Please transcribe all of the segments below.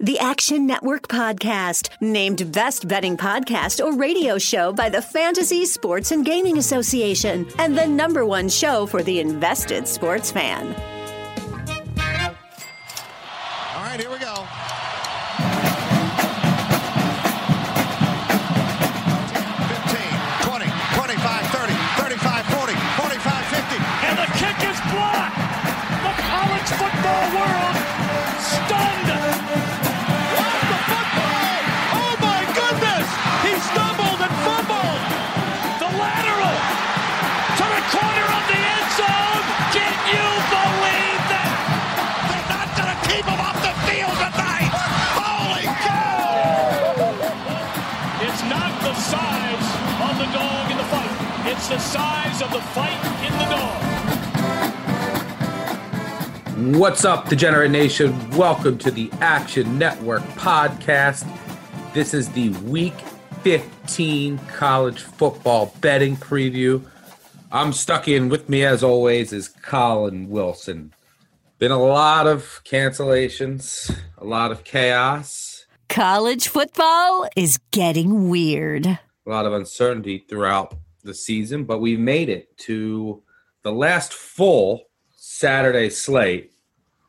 The Action Network Podcast, named Best Betting Podcast or Radio Show by the Fantasy Sports and Gaming Association, and the number one show for the invested sports fan. What's up, Degenerate Nation? Welcome to the Action Network podcast. This is the Week 15 college football betting preview. I'm Stuckey in with me, as always, is Collin Wilson. Been a lot of cancellations, a lot of chaos, College football is getting weird. a lot of uncertainty throughout the season, but we made it to the last full Saturday slate.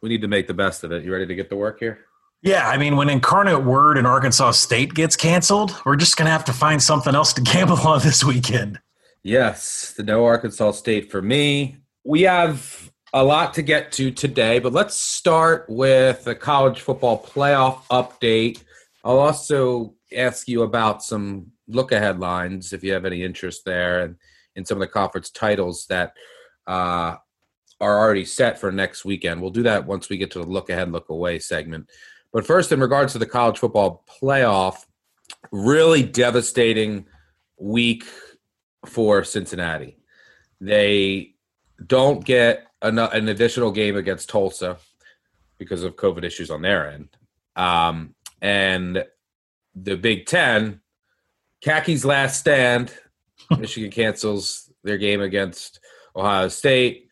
We need to make the best of it. You ready to get to work here? Yeah, I mean, when Incarnate Word and Arkansas State gets canceled, we're just going to have to find something else to gamble on this weekend. Yes, the no Arkansas State for me. We have a lot to get to today, but let's start with the college football playoff update. I'll also ask you about some look ahead lines if you have any interest there and in some of the conference titles that uh, are already set for next weekend. We'll do that once we get to the look ahead, look away segment. But first, in regards to the college football playoff, really devastating week for Cincinnati. They don't get an, an additional game against Tulsa because of COVID issues on their end. Um, and the Big Ten, Kaki's last stand, Michigan cancels their game against Ohio State,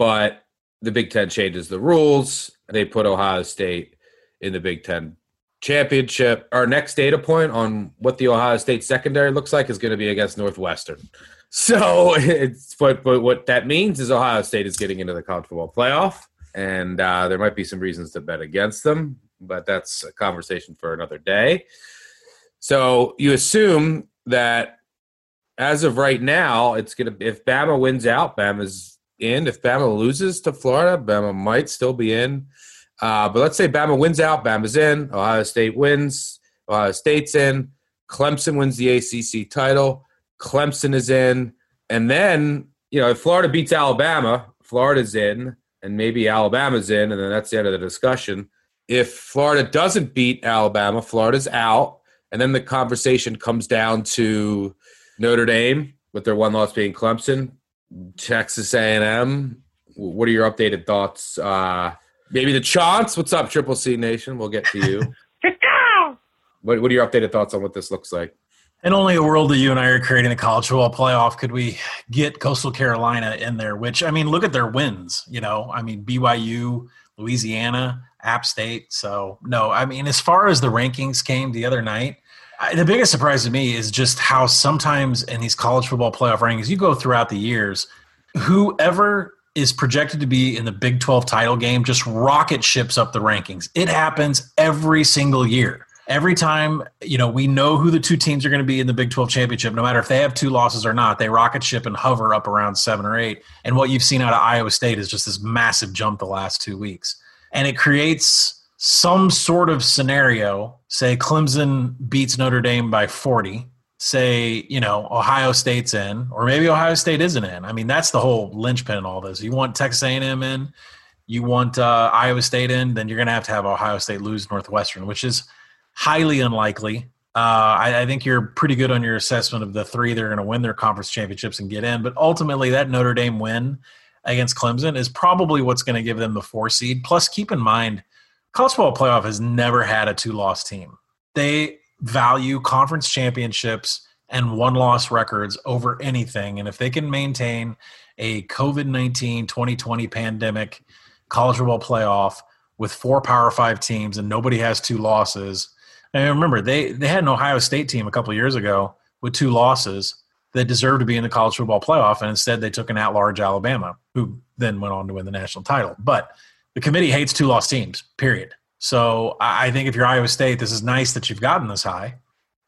but the Big Ten changes the rules. They put Ohio State in the Big Ten championship. Our next data point on what the Ohio State secondary looks like is going to be against Northwestern. So it's but but what that means is Ohio State is getting into the college football playoff, and uh, there might be some reasons to bet against them, but that's a conversation for another day. So you assume that as of right now, it's gonna if Bama wins out, Bama's in. If Bama loses to Florida, Bama might still be in. Uh, but let's say Bama wins out, Bama's in. Ohio State wins, Ohio State's in. Clemson wins the ACC title. Clemson is in, and then you know if Florida beats Alabama, Florida's in, and maybe Alabama's in, and then that's the end of the discussion. If Florida doesn't beat Alabama, Florida's out, and then the conversation comes down to Notre Dame with their one loss being Clemson, Texas A&M. What are your updated thoughts? Uh, maybe the Chants. What's up, Triple C Nation? We'll get to you. what, what are your updated thoughts on what this looks like? In only a world that you and I are creating the college football playoff could we get Coastal Carolina in there, which, I mean, look at their wins. You know, I mean, BYU, Louisiana, App State. So, no, I mean, as far as the rankings came the other night, I, the biggest surprise to me is just how sometimes in these college football playoff rankings, you go throughout the years, whoever is projected to be in the Big 12 title game just rocket ships up the rankings. It happens every single year. Every time, you know, we know who the two teams are going to be in the Big 12 championship, no matter if they have two losses or not, they rocket ship and hover up around seven or eight. And what you've seen out of Iowa State is just this massive jump the last two weeks. And it creates some sort of scenario. Say Clemson beats Notre Dame by 40. Say, you know, Ohio State's in, or maybe Ohio State isn't in. I mean, that's the whole linchpin in all this. You want Texas A&M in, you want uh, Iowa State in, then you're going to have to have Ohio State lose Northwestern, which is highly unlikely. Uh, I, I, think you're pretty good on your assessment of the three that are going to win their conference championships and get in. But ultimately, that Notre Dame win against Clemson is probably what's going to give them the four seed. Plus, keep in mind, college football playoff has never had a two loss team. They value conference championships and one loss records over anything. And if they can maintain a COVID 19 2020 pandemic college football playoff with four Power Five teams and nobody has two losses. And remember, they they had an Ohio State team a couple years ago with two losses that deserved to be in the college football playoff, and instead they took an at-large Alabama, who then went on to win the national title. But the committee hates two-loss teams. Period. So I think if you're Iowa State, this is nice that you've gotten this high,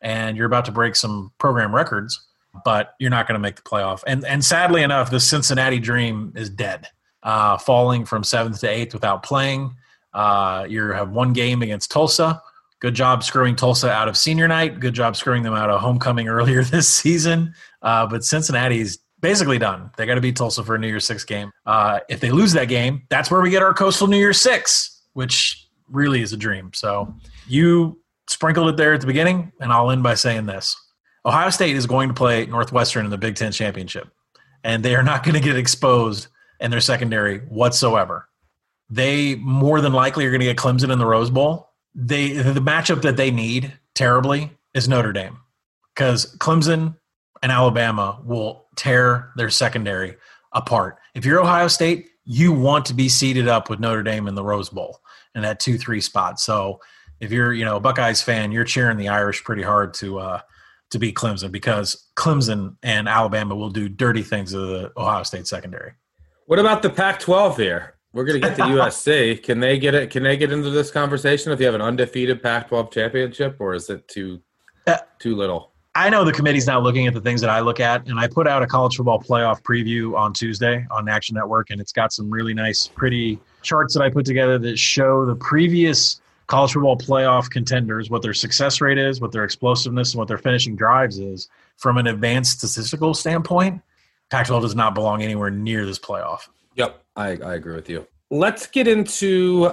and you're about to break some program records, but you're not going to make the playoff. And and sadly enough, the Cincinnati dream is dead, uh, falling from seventh to eighth without playing. Uh, you have one game against Tulsa. Good job screwing Tulsa out of senior night. Good job screwing them out of homecoming earlier this season. Uh, but Cincinnati's basically done. They got to beat Tulsa for a New Year's Six game. Uh, if they lose that game, that's where we get our Coastal New Year's Six, which really is a dream. So you sprinkled it there at the beginning, and I'll end by saying this: Ohio State is going to play Northwestern in the Big Ten championship, and they are not going to get exposed in their secondary whatsoever. They more than likely are going to get Clemson in the Rose Bowl. They the matchup that they need terribly is Notre Dame because Clemson and Alabama will tear their secondary apart. If you're Ohio State, you want to be seated up with Notre Dame in the Rose Bowl in that two three spot. So if you're you know a Buckeyes fan, you're cheering the Irish pretty hard to uh, to beat Clemson because Clemson and Alabama will do dirty things to the Ohio State secondary. What about the Pac-12 here? We're going to get to USC. Can they get it? Can they get into this conversation if you have an undefeated Pac-12 championship, or is it too uh, too little? I know the committee's now looking at the things that I look at, and I put out a college football playoff preview on Tuesday on Action Network, and it's got some really nice, pretty charts that I put together that show the previous college football playoff contenders, what their success rate is, what their explosiveness, and what their finishing drives is from an advanced statistical standpoint. Pac-12 does not belong anywhere near this playoff. Yep, I, I agree with you. Let's get into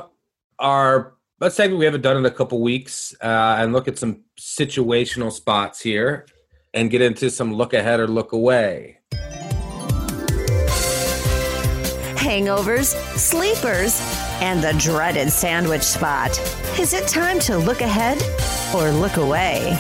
our let's say we haven't done in a couple weeks uh, and look at some situational spots here and get into some look ahead or look away. Hangovers, sleepers, and the dreaded sandwich spot. Is it time to look ahead or look away?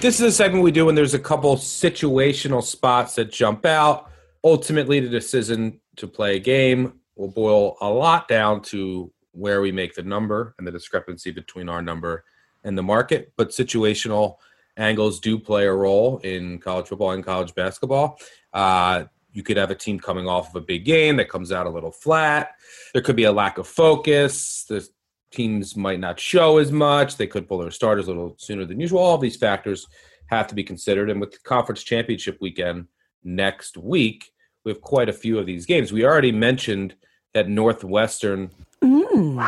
This is a segment we do when there's a couple situational spots that jump out. Ultimately, the decision to play a game will boil a lot down to where we make the number and the discrepancy between our number and the market. But situational angles do play a role in college football and college basketball. Uh, you could have a team coming off of a big game that comes out a little flat. There could be a lack of focus. The teams might not show as much. They could pull their starters a little sooner than usual. All of these factors have to be considered. And with the conference championship weekend next week, we have quite a few of these games. We already mentioned at Northwestern. Mmm.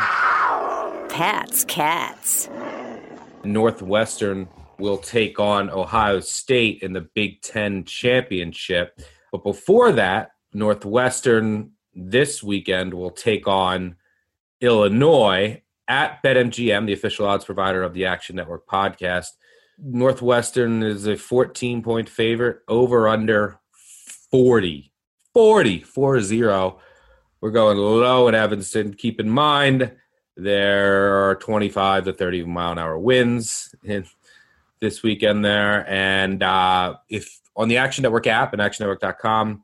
Pat's Cats. Northwestern will take on Ohio State in the Big Ten championship. But before that, Northwestern this weekend will take on Illinois at BetMGM, the official odds provider of the Action Network podcast. Northwestern is a 14 point favorite, over under 40. 40, 4 0. We're going low in Evanston. Keep in mind there are 25 to 30 mile an hour winds in this weekend there. And uh, if on the Action Network app and actionnetwork.com,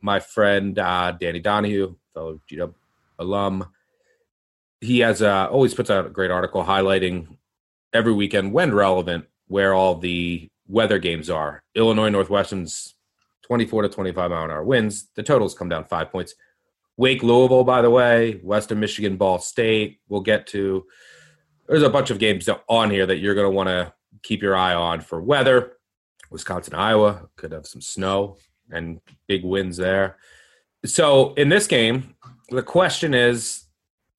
my friend uh, Danny Donahue, fellow GW alum, he has uh, always puts out a great article highlighting every weekend when relevant where all the weather games are. Illinois Northwestern's 24 to 25 mile an hour winds. The totals come down five points. Wake Louisville, by the way, Western Michigan, Ball State. We'll get to. There's a bunch of games on here that you're going to want to keep your eye on for weather. Wisconsin, Iowa could have some snow and big winds there. So in this game, the question is,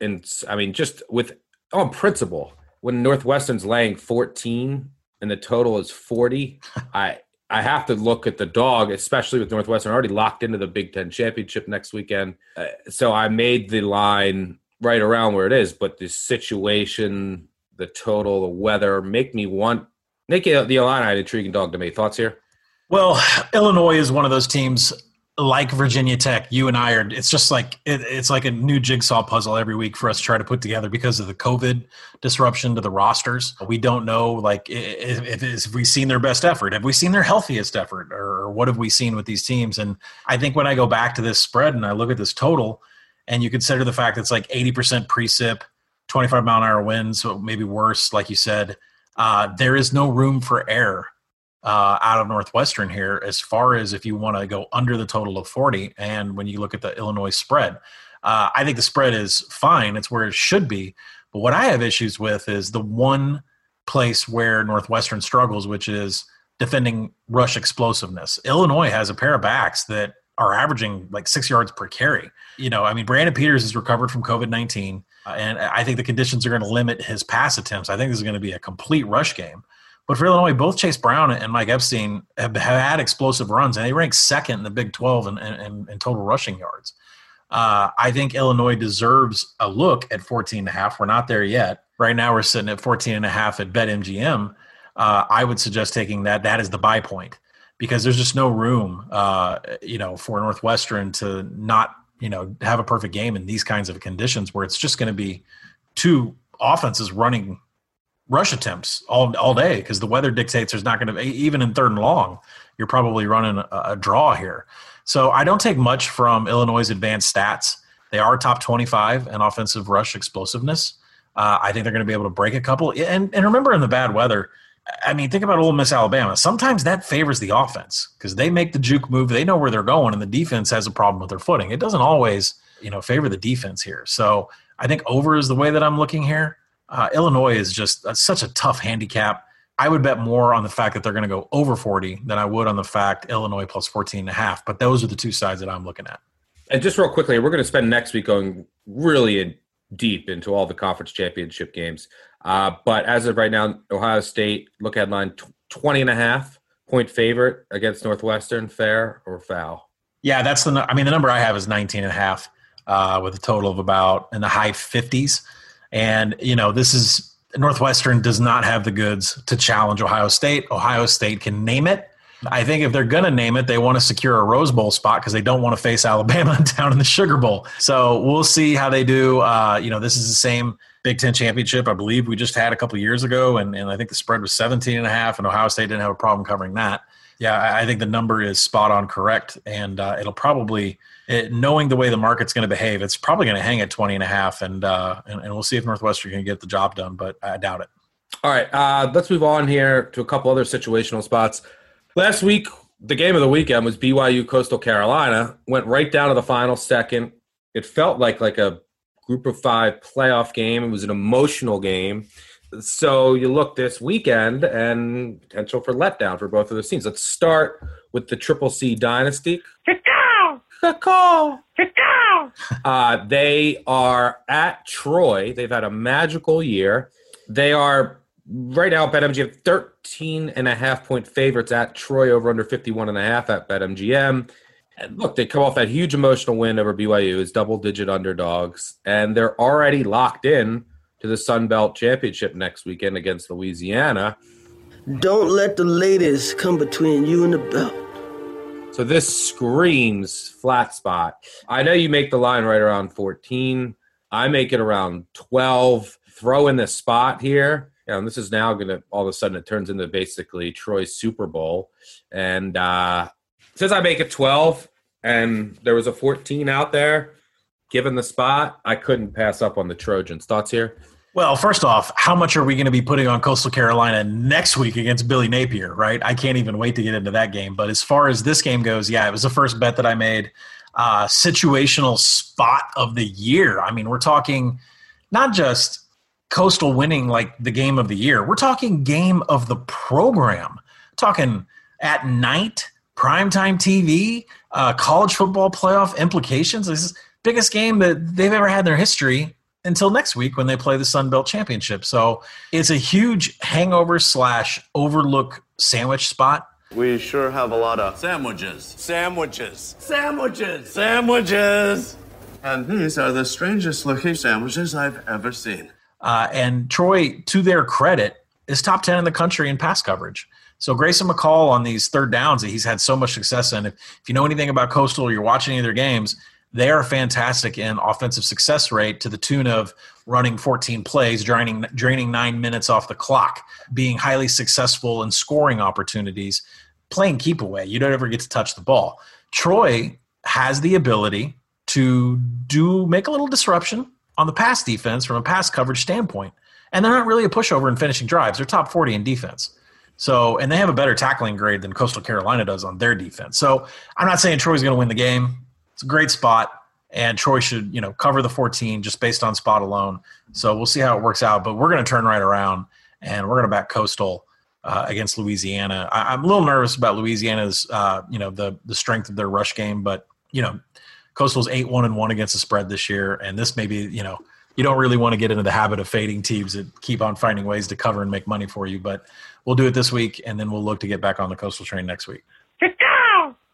and I mean, just with on principle, when Northwestern's laying 14 and the total is 40, I I have to look at the dog, especially with Northwestern already locked into the Big Ten championship next weekend. Uh, so I made the line right around where it is, but the situation, the total, the weather make me want make the Illini an intriguing dog to me. Thoughts here? Well, Illinois is one of those teams like Virginia Tech, you and I are. It's just like it, it's like a new jigsaw puzzle every week for us to try to put together because of the COVID disruption to the rosters. We don't know like if, if, if we've seen their best effort, have we seen their healthiest effort, or what have we seen with these teams? And I think when I go back to this spread and I look at this total, and you consider the fact that it's like 80% precip, 25 mile an hour winds, so maybe worse, like you said, uh, there is no room for error uh, out of Northwestern here as far as if you want to go under the total of 40. And when you look at the Illinois spread, uh, I think the spread is fine. It's where it should be. But what I have issues with is the one place where Northwestern struggles, which is defending rush explosiveness. Illinois has a pair of backs that are averaging like six yards per carry. You know, I mean, Brandon Peters has recovered from COVID 19, uh, and I think the conditions are going to limit his pass attempts. I think this is going to be a complete rush game. But for Illinois, both Chase Brown and Mike Epstein have, have had explosive runs, and they rank second in the Big 12 in, in, in total rushing yards. Uh, I think Illinois deserves a look at 14 and a half. We're not there yet. Right now, we're sitting at 14 and a half at BetMGM. Uh, I would suggest taking that. That is the buy point because there's just no room, uh, you know, for Northwestern to not, you know, have a perfect game in these kinds of conditions where it's just going to be two offenses running rush attempts all all day because the weather dictates there's not going to even in third and long you're probably running a, a, draw here. So I don't take much from Illinois' advanced stats. They are top 25 in offensive rush explosiveness. Uh, I think they're going to be able to break a couple. And, and remember, in the bad weather, I mean, think about Ole Miss, Alabama. Sometimes that favors the offense because they make the juke move. They know where they're going, and the defense has a problem with their footing. It doesn't always, you know, favor the defense here. So I think over is the way that I'm looking here. Uh, Illinois is just uh, such a tough handicap. I would bet more on the fact that they're going to go over 40 than I would on the fact Illinois plus 14 and a half. But those are the two sides that I'm looking at. And just real quickly, we're going to spend next week going really in deep into all the conference championship games. Uh, but as of right now, Ohio State, look headline 20 and a half point favorite against Northwestern. Fair or foul? Yeah, that's the, I mean, the number I have is 19 and a half uh, with a total of about in the high 50s. And, you know, this is Northwestern does not have the goods to challenge Ohio State. Ohio State can name it. I think if they're going to name it, they want to secure a Rose Bowl spot because they don't want to face Alabama down in the Sugar Bowl. So we'll see how they do. Uh, you know, this is the same Big Ten championship I believe we just had a couple years ago, and, and I think the spread was 17 and a half, and Ohio State didn't have a problem covering that. Yeah, I, I think the number is spot on correct, and uh, it'll probably – it, knowing the way the market's going to behave, it's probably going to hang at 20 and a half, and, uh, and, and we'll see if Northwestern can get the job done, but I doubt it. All right, uh, let's move on here to a couple other situational spots. Last week, the game of the weekend was BYU Coastal Carolina. Went right down to the final second. It felt like like a group of five playoff game. It was an emotional game. So you look this weekend and potential for letdown for both of those teams. Let's start with the Triple C dynasty. Uh, they are at Troy. They've had a magical year. They are right now BetMGM 13 and a half point favorites at Troy over under 51 and a half at BetMGM. And look, they come off that huge emotional win over BYU as double digit underdogs, and they're already locked in to the Sun Belt Championship next weekend against Louisiana. Don't let the ladies come between you and the belt. So this screams flat spot. I know you make the line right around 14. I make it around 12. Throw in the spot here. And this is now going to all of a sudden it turns into basically Troy's Super Bowl. And uh, since I make it 12 and there was a 14 out there, given the spot, I couldn't pass up on the Trojans. Thoughts here? Well, first off, how much are we going to be putting on Coastal Carolina next week against Billy Napier, right? I can't even wait to get into that game. But as far as this game goes, yeah, it was the first bet that I made. Uh, situational spot of the year. I mean, we're talking not just Coastal winning like the game of the year, we're talking game of the program. talking at night, primetime TV, uh, college football playoff implications. This is biggest game that they've ever had in their history until next week when they play the Sun Belt Championship. So it's a huge hangover slash overlook sandwich spot. We sure have a lot of sandwiches. Sandwiches. Sandwiches. Sandwiches. And these are the strangest looking sandwiches I've ever seen. Uh, and Troy, to their credit, is top 10 in the country in pass coverage. So Grayson McCall on these third downs that he's had so much success in. If, if you know anything about Coastal or you're watching any of their games, they are fantastic in offensive success rate to the tune of running 14 plays, draining, draining nine minutes off the clock, being highly successful in scoring opportunities, playing keep away. You don't ever get to touch the ball. Troy has the ability to do make a little disruption on the pass defense from a pass coverage standpoint. And they're not really a pushover in finishing drives. They're top 40 in defense. So, and they have a better tackling grade than Coastal Carolina does on their defense. So, I'm not saying Troy's going to win the game. It's a great spot, and Troy should, you know, cover the 14 just based on spot alone. So, we'll see how it works out. But we're going to turn right around, and we're going to back Coastal uh, against Louisiana. I, am a little nervous about Louisiana's, uh, you know, the the strength of their rush game, but you know, Coastal's eight one and one against the spread this year, and this may be, you know, you don't really want to get into the habit of fading teams that keep on finding ways to cover and make money for you, but we'll do it this week, and then we'll look to get back on the coastal train next week.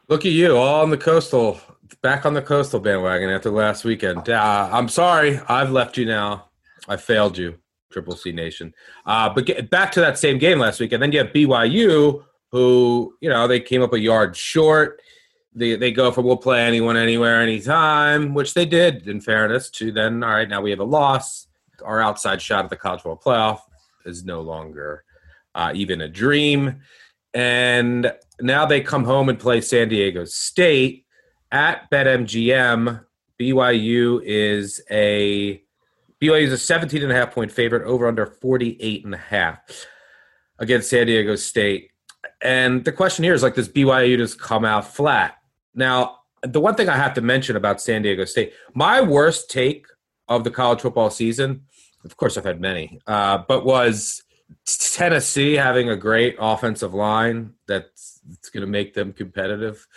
Look at you, all on the coastal, back on the coastal bandwagon after last weekend. Uh, I'm sorry, I've left you now. I failed you, Triple C Nation. Uh, but get back to that same game last week, and then you have BYU, who you know they came up a yard short. They they go for we'll play anyone, anywhere, anytime, which they did. In fairness, to then all right, now we have a loss. Our outside shot at the college football playoff is no longer uh, even a dream. And now they come home and play San Diego State at BetMGM. BYU is a BYU is a 17 and a half point favorite over under 48 and a half against San Diego State. And the question here is like, does BYU just come out flat? Now, the one thing I have to mention about San Diego State, my worst take of the college football season, of course, I've had many, uh, but was Tennessee having a great offensive line that's, that's going to make them competitive.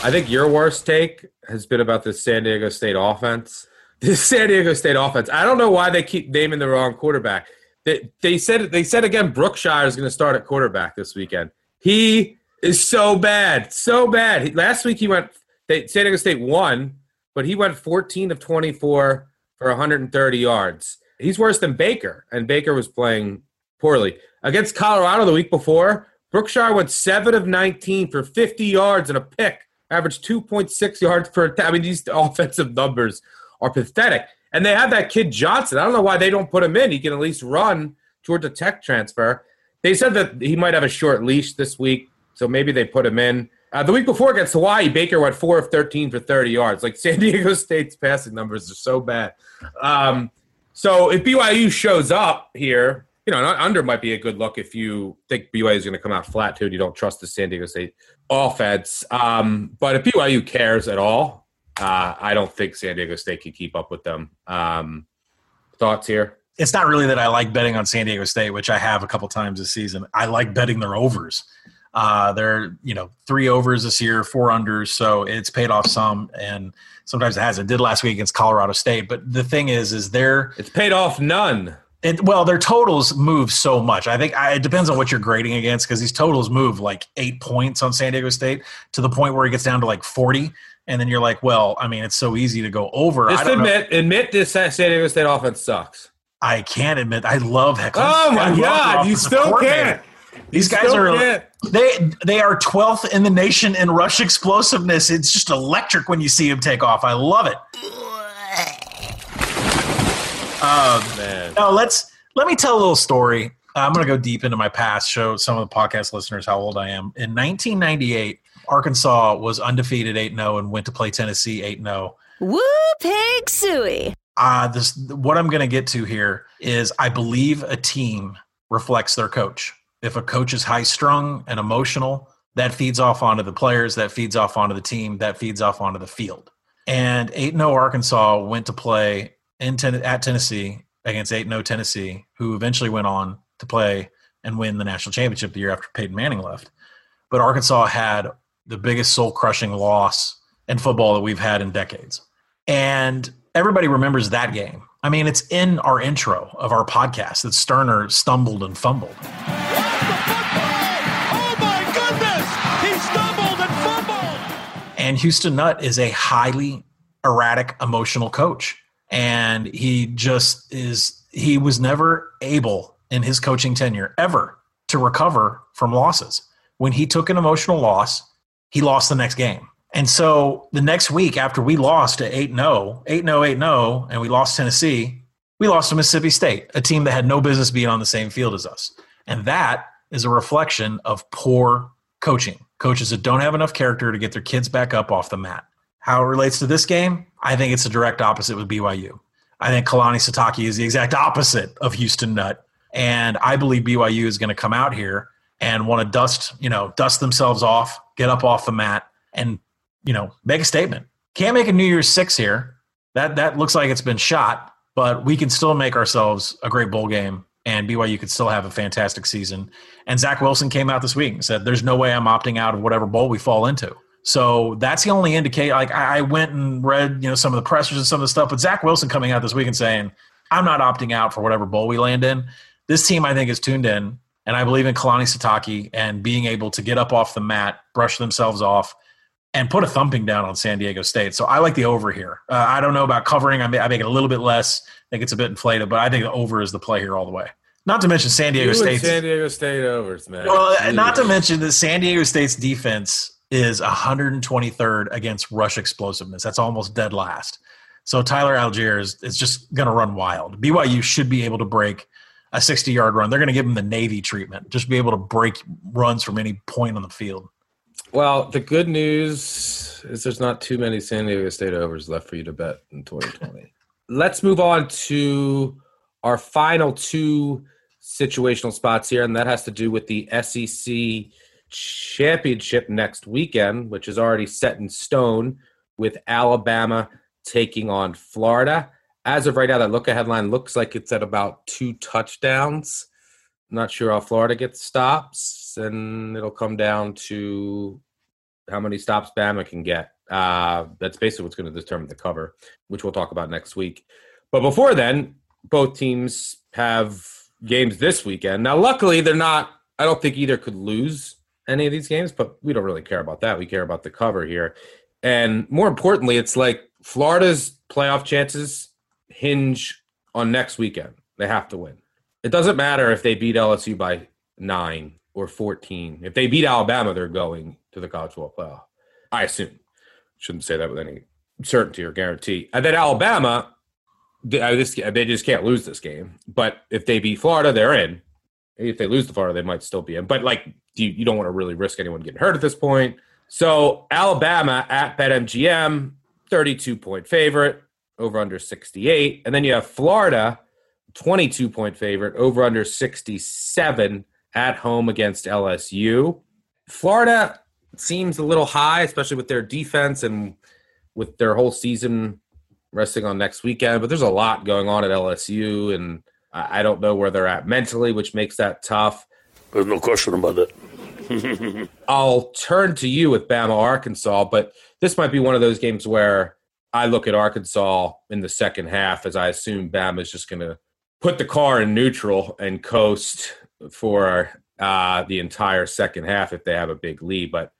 I think your worst take has been about the San Diego State offense. The San Diego State offense. I don't know why they keep naming the wrong quarterback. They, they said they said again Brookshire is going to start at quarterback this weekend. He is so bad, so bad. He, last week he went. They, San Diego State won, but he went 14 of 24 for 130 yards. He's worse than Baker, and Baker was playing poorly. Against Colorado the week before, Brookshire went 7 of 19 for 50 yards and a pick, averaged 2.6 yards per attack. I mean, these offensive numbers are pathetic. And they have that kid Johnson. I don't know why they don't put him in. He can at least run towards a tech transfer. They said that he might have a short leash this week, so maybe they put him in. Uh, the week before against Hawaii, Baker went four of thirteen for thirty yards. Like San Diego State's passing numbers are so bad. Um, so if BYU shows up here, you know, under might be a good look if you think BYU is going to come out flat too, and you don't trust the San Diego State offense. Um, but if BYU cares at all, uh, I don't think San Diego State can keep up with them. Um, thoughts here? It's not really that I like betting on San Diego State, which I have a couple times this season. I like betting their overs. Uh, they're you know three overs this year, four unders, so it's paid off some, and sometimes it hasn't. It did last week against Colorado State, but the thing is, is they're it's paid off none. It, well, their totals move so much. I think I, it depends on what you're grading against because these totals move like eight points on San Diego State to the point where it gets down to like 40. And then you're like, well, I mean, it's so easy to go over. Just admit, know. admit this San Diego State offense sucks. I can't admit. I love Heckler. Oh my god, you still can't. These guys are can't. they they are 12th in the nation in rush explosiveness. It's just electric when you see him take off. I love it. Oh man. Now let's let me tell a little story. I'm going to go deep into my past, show some of the podcast listeners how old I am. In 1998, Arkansas was undefeated 8 0 and went to play Tennessee 8 0. Woo pig suey. Uh, this, what I'm going to get to here is I believe a team reflects their coach. If a coach is high strung and emotional, that feeds off onto the players, that feeds off onto the team, that feeds off onto the field. And 8 0 Arkansas went to play in ten- at Tennessee against 8 0 Tennessee, who eventually went on to play and win the national championship the year after Peyton Manning left. But Arkansas had the biggest soul crushing loss in football that we've had in decades. And everybody remembers that game. I mean, it's in our intro of our podcast that Stoerner oh, stumbled and fumbled. And Houston Nutt is a highly erratic, emotional coach. And he just is, he was never able in his coaching tenure ever to recover from losses. When he took an emotional loss, he lost the next game. And so the next week after we lost to 8 0, 8 0, 8 0, and we lost Tennessee, we lost to Mississippi State, a team that had no business being on the same field as us. And that is a reflection of poor coaching. coaches that don't have enough character to get their kids back up off the mat. How it relates to this game, I think it's a direct opposite with BYU. I think Kalani Sitake is the exact opposite of Houston Nutt. And I believe BYU is going to come out here and want to dust, you know, dust themselves off, get up off the mat, and you know, make a statement. Can't make a New Year's Six here. That that looks like it's been shot, but we can still make ourselves a great bowl game, and BYU could still have a fantastic season. And Zach Wilson came out this week and said, "There's no way I'm opting out of whatever bowl we fall into." So that's the only indicator. Like I went and read, you know, some of the pressers and some of the stuff, but Zach Wilson coming out this week and saying, "I'm not opting out for whatever bowl we land in." This team, I think, is tuned in and I believe in Kalani Sitake and being able to get up off the mat, brush themselves off, and put a thumping down on San Diego State. So I like the over here. Uh, I don't know about covering. I, may, I make it a little bit less. I think it's a bit inflated, but I think the over is the play here all the way. Not to mention San Diego State. San Diego State overs, man. Well, not to mention that San Diego State's defense is 123rd against rush explosiveness. That's almost dead last. So Tyler Allgeier is, is just going to run wild. BYU should be able to break a 60 yard run. They're going to give him the Navy treatment, just be able to break runs from any point on the field. Well, the good news is there's not too many San Diego State overs left for you to bet in 2020. Let's move on to our final two situational spots here, and that has to do with the SEC championship next weekend, which is already set in stone with Alabama taking on Florida as of right now, that look ahead line looks like it's at about two touchdowns. not sure how Florida gets stops, and it'll come down to how many stops Bama can get. Uh, that's basically what's going to determine the cover, which we'll talk about next week. But before then, both teams have games this weekend. Now, luckily, they're not. I don't think either could lose any of these games, but we don't really care about that. We care about the cover here. And more importantly, it's like Florida's playoff chances hinge on next weekend. They have to win. It doesn't matter if they beat LSU by nine or 14. If they beat Alabama, they're going to the college football playoff. I assume. Shouldn't say that with any certainty or guarantee. And then Alabama, they just can't lose this game. But if they beat Florida, they're in. If they lose to Florida, they might still be in. But like, you, you don't want to really risk anyone getting hurt at this point. So Alabama at BetMGM, 32 point favorite over under 68. And then you have Florida, 22 point favorite, over under 67 at home against LSU. Florida seems a little high, especially with their defense and with their whole season resting on next weekend. But there's a lot going on at LSU, and I don't know where they're at mentally, which makes that tough. There's no question about it. I'll turn to you with Bama, Arkansas, but this might be one of those games where I look at Arkansas in the second half as I assume Bama is just going to put the car in neutral and coast for uh, the entire second half if they have a big lead. But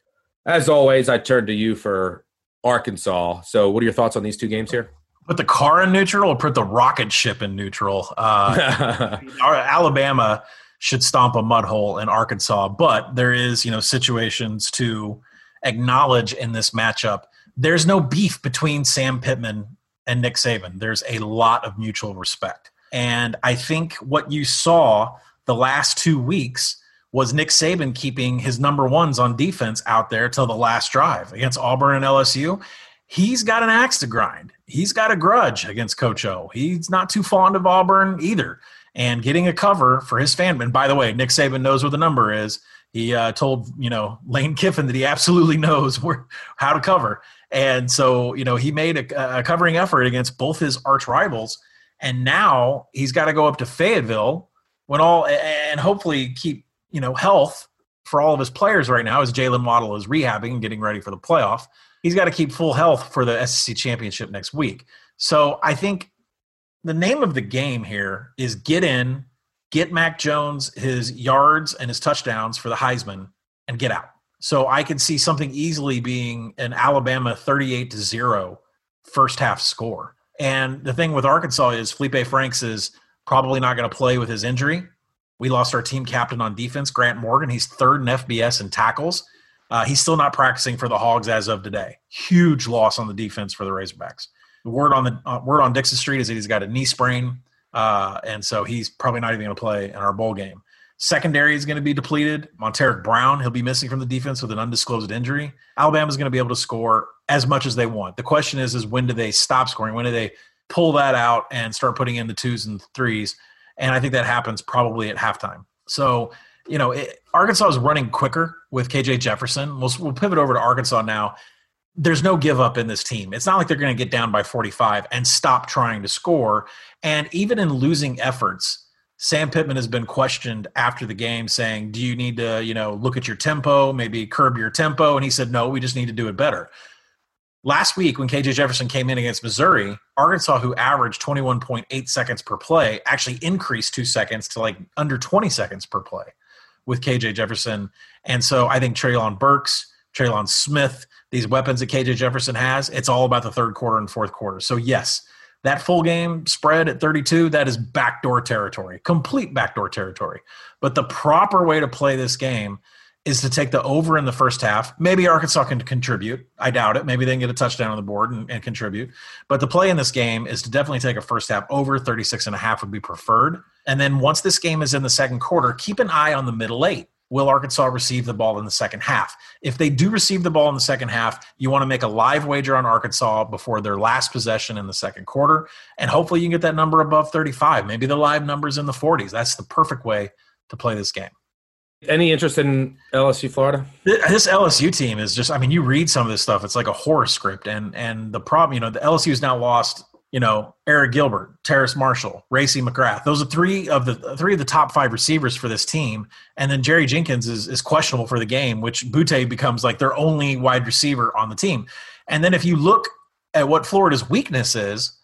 as always, I turn to you for Arkansas. So, what are your thoughts on these two games here? Put the car in neutral or put the rocket ship in neutral? Uh, Alabama should stomp a mud hole in Arkansas, but there is, you know, situations to acknowledge in this matchup there's no beef between Sam Pittman and Nick Saban. There's a lot of mutual respect. And I think what you saw the last two weeks was Nick Saban keeping his number ones on defense out there till the last drive against Auburn and LSU. He's got an axe to grind. He's got a grudge against Coach O. He's not too fond of Auburn either. And getting a cover for his fan. And by the way, Nick Saban knows what the number is. He uh, told you know Lane Kiffin that he absolutely knows where how to cover, and so, you know, he made a, a covering effort against both his arch rivals. And now he's got to go up to Fayetteville when all, and hopefully keep, you know, health for all of his players right now as Jaylen Waddle is rehabbing and getting ready for the playoff. He's got to keep full health for the SEC championship next week. So I think the name of the game here is get in, get Mac Jones his yards and his touchdowns for the Heisman, and get out. So I could see something easily being an Alabama 38 to 0 first half score. And the thing with Arkansas is Felipe Franks is probably not going to play with his injury. We lost our team captain on defense, Grant Morgan. He's third in FBS in tackles. Uh, he's still not practicing for the Hogs as of today. Huge loss on the defense for the Razorbacks. The word on the uh, word on Dixon Street is that he's got a knee sprain, uh, and so he's probably not even going to play in our bowl game. Secondary is going to be depleted. Montaric Brown, he'll be missing from the defense with an undisclosed injury. Alabama's going to be able to score as much as they want. The question is, is when do they stop scoring? When do they pull that out and start putting in the twos and threes? And I think that happens probably at halftime. So, you know, it, Arkansas is running quicker with KJ Jefferson. We'll, we'll pivot over to Arkansas now. There's no give up in this team. It's not like they're going to get down by 45 and stop trying to score. And even in losing efforts, Sam Pittman has been questioned after the game saying, Do you need to, you know, look at your tempo, maybe curb your tempo? And he said, No, we just need to do it better. Last week, when KJ Jefferson came in against Missouri, Arkansas, who averaged 21.8 seconds per play, actually increased two seconds to like under 20 seconds per play with KJ Jefferson. And so I think Treylon Burks, Trelon Smith, these weapons that KJ Jefferson has, it's all about the third quarter and fourth quarter. So, yes, that full game spread at 32, that is backdoor territory, complete backdoor territory. But the proper way to play this game is to take the over in the first half. Maybe Arkansas can contribute. I doubt it. Maybe they can get a touchdown on the board and, and, contribute. But the play in this game is to definitely take a first half over. 36 and a half would be preferred. And then once this game is in the second quarter, keep an eye on the middle eight will Arkansas receive the ball in the second half? If they do receive the ball in the second half, you want to make a live wager on Arkansas before their last possession in the second quarter. And hopefully you can get that number above 35. Maybe the live number's in the 40s. That's the perfect way to play this game. Any interest in LSU Florida? This LSU team is just I mean you read some of this stuff it's like a horror script and and the problem you know the LSU has now lost you know, Arik Gilbert, Terrace Marshall, Racey McMath. Those are three of the three of the top five receivers for this team. And then Jaray Jenkins is, is questionable for the game, which Boutte becomes like their only wide receiver on the team. And then if you look at what Florida's weakness is,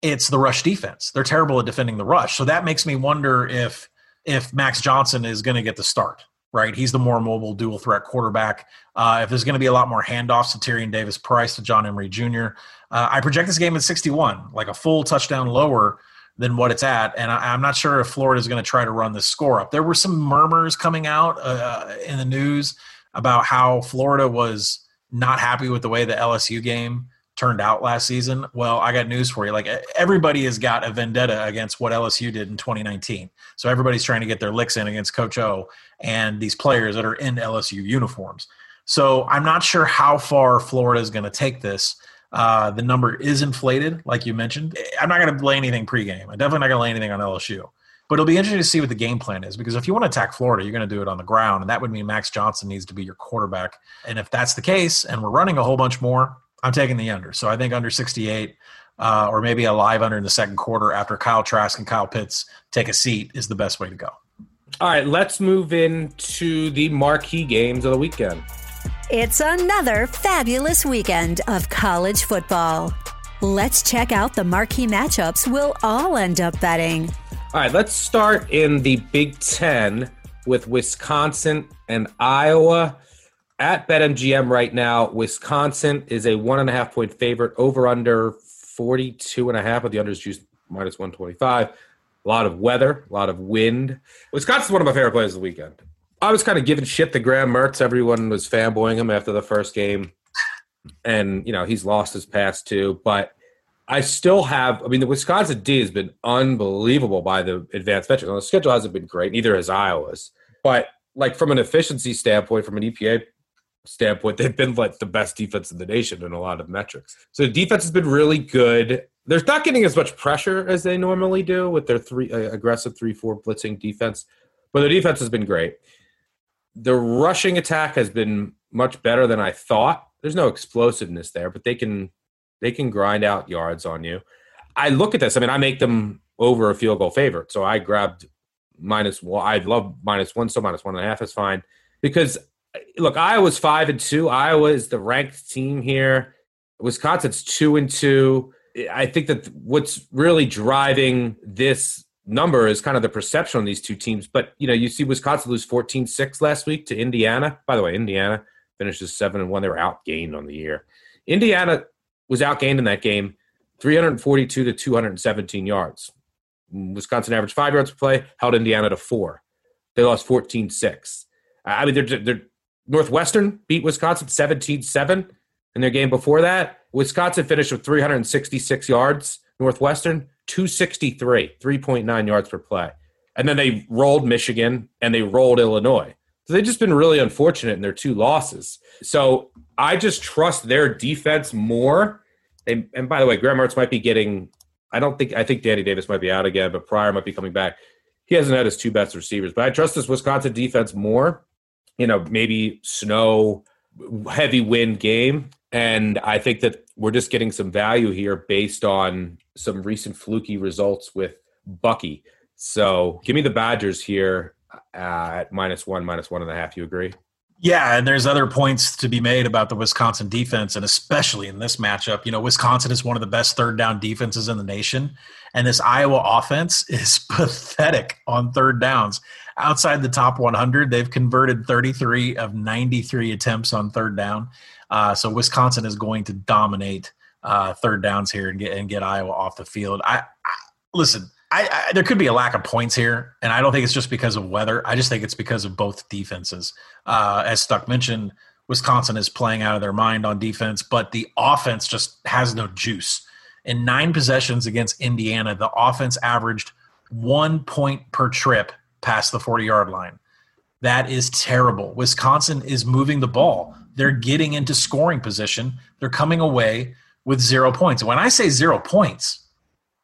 it's the rush defense. They're terrible at defending the rush. So that makes me wonder if if Max Johnson is going to get the start right? He's the more mobile dual threat quarterback. Uh, if there's going to be a lot more handoffs to Tyrion Davis Price to John Emery Jr., uh, I project this game at 61, like a full touchdown lower than what it's at. And I, am not sure if Florida is going to try to run this score up. There were some murmurs coming out uh, in the news about how Florida was not happy with the way the LSU game turned out last season. Well, I got news for you. Like everybody has got a vendetta against what LSU did in 2019. So everybody's trying to get their licks in against Coach O and these players that are in LSU uniforms. So I'm not sure how far Florida is going to take this. Uh, the number is inflated, like you mentioned. I'm not going to lay anything pregame. I'm definitely not going to lay anything on LSU. But it'll be interesting to see what the game plan is because if you want to attack Florida, you're going to do it on the ground, and that would mean Max Johnson needs to be your quarterback. And if that's the case, and we're running a whole bunch more, I'm taking the under. So I think under 68, uh, or maybe a live under in the second quarter after Kyle Trask and Kyle Pitts take a seat is the best way to go. All right, let's move into the marquee games of the weekend. It's another fabulous weekend of college football. Let's check out the marquee matchups we'll all end up betting. All right, let's start in the Big Ten with Wisconsin and Iowa. At BetMGM right now, Wisconsin is a one and a half point favorite over under 42 and a half, but the under is minus 125. A lot of weather, a lot of wind. Wisconsin's one of my favorite plays of the weekend. I was kind of giving shit to Graham Mertz. Everyone was fanboying him after the first game, and you know he's lost his past too. But I still have. I mean, the Wisconsin D has been unbelievable by the advanced metrics. The schedule hasn't been great. Neither has Iowa's. But like from an efficiency standpoint, from an EPA standpoint, they've been like the best defense in the nation in a lot of metrics. So the defense has been really good. They're not getting as much pressure as they normally do with their three uh, aggressive three four blitzing defense, but their defense has been great the rushing attack has been much better than I thought. There's no explosiveness there, but they can they can grind out yards on you. I look at this. I mean, I make them over a field goal favorite, so I grabbed minus. Well, I love minus one, so minus one and a half is fine because look, Iowa's five and two. Iowa is the ranked team here. Wisconsin's two and two. I think that what's really driving this number is kind of the perception on these two teams. But you know, you see Wisconsin lose 14-6 last week to Indiana. By the way, Indiana finishes seven and one. They were outgained on the year. Indiana was outgained in that game, 342 to 217 yards. Wisconsin averaged five yards per play, held Indiana to four. They lost 14-6. I mean, they're, they're Northwestern beat Wisconsin 17-7 in their game before that. Wisconsin finished with 366 yards. Northwestern 263, 3.9 yards per play. and then they rolled Michigan and they rolled Illinois. So they've just been really unfortunate in their two losses. So I just trust their defense more. And, and by the way, Graham Mertz might be getting. I don't think I think Danny Davis might be out again, but Pryor might be coming back. He hasn't had his two best receivers, but I trust this Wisconsin defense more. You know, maybe snow, heavy wind game, and I think that we're just getting some value here based on some recent fluky results with Bucky. So give me the Badgers here at minus one, minus one and a half. You agree? Yeah, and there's other points to be made about the Wisconsin defense, and especially in this matchup. You know, Wisconsin is one of the best third down defenses in the nation, and this Iowa offense is pathetic on third downs. Outside the top 100, they've converted 33 of 93 attempts on third down. Uh, so Wisconsin is going to dominate uh, third downs here and get and get Iowa off the field. I, I listen. I, I, there could be a lack of points here, and I don't think it's just because of weather. I just think it's because of both defenses. Uh, as Stuck mentioned, Wisconsin is playing out of their mind on defense, but the offense just has no juice. In nine possessions against Indiana, the offense averaged one point per trip past the 40 yard line. That is terrible. Wisconsin is moving the ball. They're getting into scoring position. They're coming away with zero points. When I say zero points,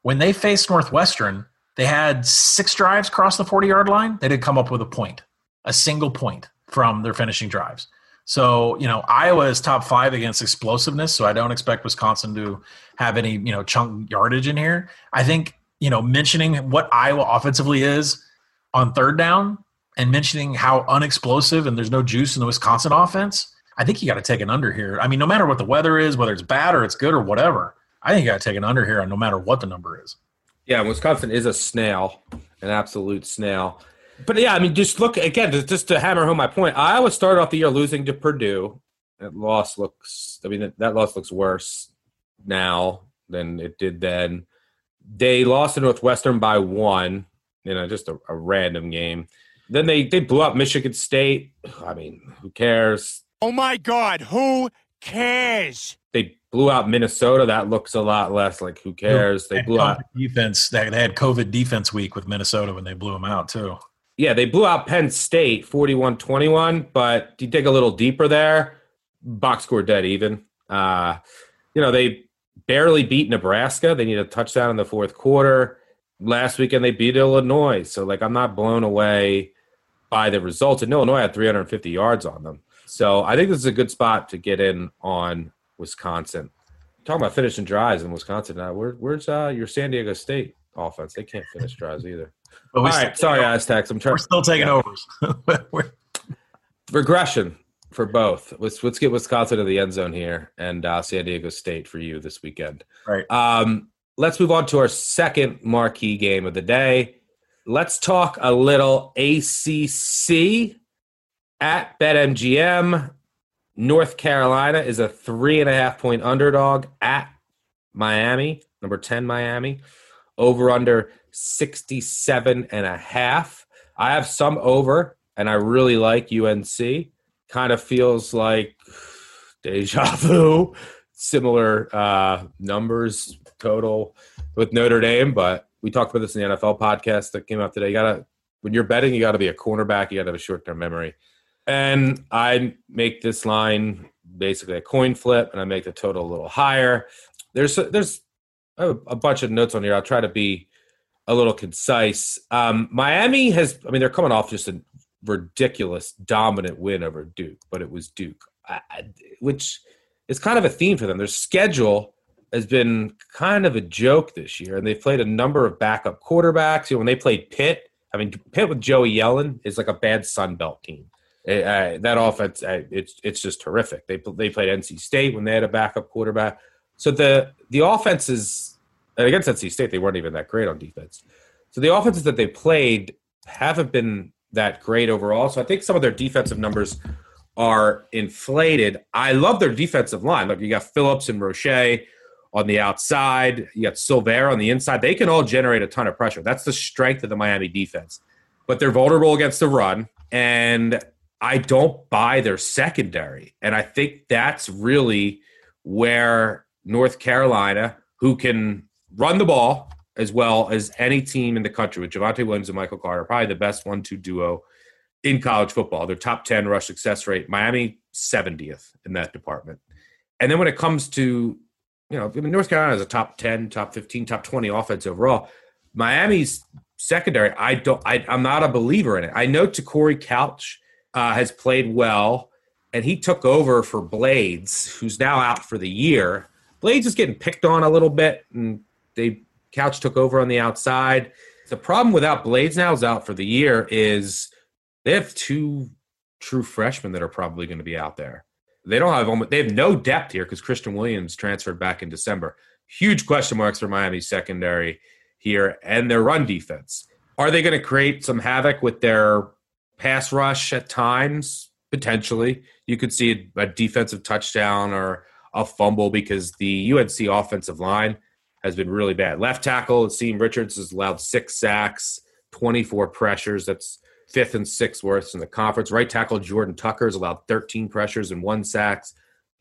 when they faced Northwestern, they had six drives across the 40 yard line. They didn't come up with a point, a single point from their finishing drives. So, you know, Iowa is top five against explosiveness. So I don't expect Wisconsin to have any, you know, chunk yardage in here. I think, you know, mentioning what Iowa offensively is on third down and mentioning how unexplosive and there's no juice in the Wisconsin offense, I think you got to take an under here. I mean, no matter what the weather is, whether it's bad or it's good or whatever, I think you got to take an under here, no matter what the number is. Yeah, Wisconsin is a snail, an absolute snail. But yeah, I mean, just look again, just to hammer home my point. Iowa started off the year losing to Purdue. That loss looks, I mean, that loss looks worse now than it did then. They lost to Northwestern by one, you know, just a, a random game. Then they they blew up Michigan State. I mean, who cares? Oh my God, who cares? They blew out Minnesota. That looks a lot less like who cares. They blew out defense. They had COVID defense week with Minnesota when they blew them out too. Yeah, they blew out Penn State 41-21, but you dig a little deeper there, box score dead even. Uh, you know, they barely beat Nebraska. They need a touchdown in the fourth quarter. Last weekend they beat Illinois. So like I'm not blown away by the results. And Illinois had 350 yards on them. So I think this is a good spot to get in on Wisconsin. Talking about finishing drives in Wisconsin now. Where, where's uh, your San Diego State offense? They can't finish drives either. All right, sorry, Aztecs. I'm trying. We're still taking yeah. overs. Regression for both. Let's let's get Wisconsin to the end zone here, and uh, San Diego State for you this weekend. Right. Um, let's move on to our second marquee game of the day. Let's talk a little ACC at BetMGM. North Carolina is a three and a half point underdog at Miami, number 10 Miami. Over under 67 and a half. I have some over, and I really like UNC. Kind of feels like deja vu, similar uh, numbers total with Notre Dame, but we talked about this in the NFL podcast that came out today. You gotta when you're betting, you gotta be a cornerback, you gotta have a short term memory. And I make this line basically a coin flip, and I make the total a little higher. There's there's a, a bunch of notes on here. I'll try to be a little concise. Um, Miami has, I mean, they're coming off just a ridiculous dominant win over Duke, but it was Duke, I, which is kind of a theme for them. Their schedule has been kind of a joke this year, and they've played a number of backup quarterbacks. You know, when they played Pitt, I mean, Pitt with Joey Yellen is like a bad Sun Belt team. Uh, that offense, uh, it's it's just terrific. They they played NC State when they had a backup quarterback. So the the offense is against NC State, they weren't even that great on defense. So the offenses that they played haven't been that great overall. So I think some of their defensive numbers are inflated. I love their defensive line. Look, you got Phillips and Roche on the outside. You got Silvera on the inside. They can all generate a ton of pressure. That's the strength of the Miami defense. But they're vulnerable against the run. And I don't buy their secondary. And I think that's really where North Carolina, who can run the ball as well as any team in the country with Javonte Williams and Michael Carter, probably the best one-two duo in college football. Their top 10 rush success rate, Miami 70th in that department. And then when it comes to, you know, I mean, North Carolina is a top 10, top 15, top 20 offense overall. Miami's secondary, I don't, I, I'm not a believer in it. I know Te'Cory Couch uh, has played well, and he took over for Blades, who's now out for the year. Blades is getting picked on a little bit, and they Couch took over on the outside. The problem without Blades now is out for the year is they have two true freshmen that are probably going to be out there. They don't have almost, they have no depth here because Christian Williams transferred back in December. Huge question marks for Miami's secondary here and their run defense. Are they going to create some havoc with their pass rush at times? Potentially. You could see a defensive touchdown or a fumble because the UNC offensive line has been really bad. Left tackle, Asim Richards has allowed six sacks, 24 pressures. That's fifth and sixth worst in the conference. Right tackle Jordan Tucker has allowed 13 pressures and one sacks,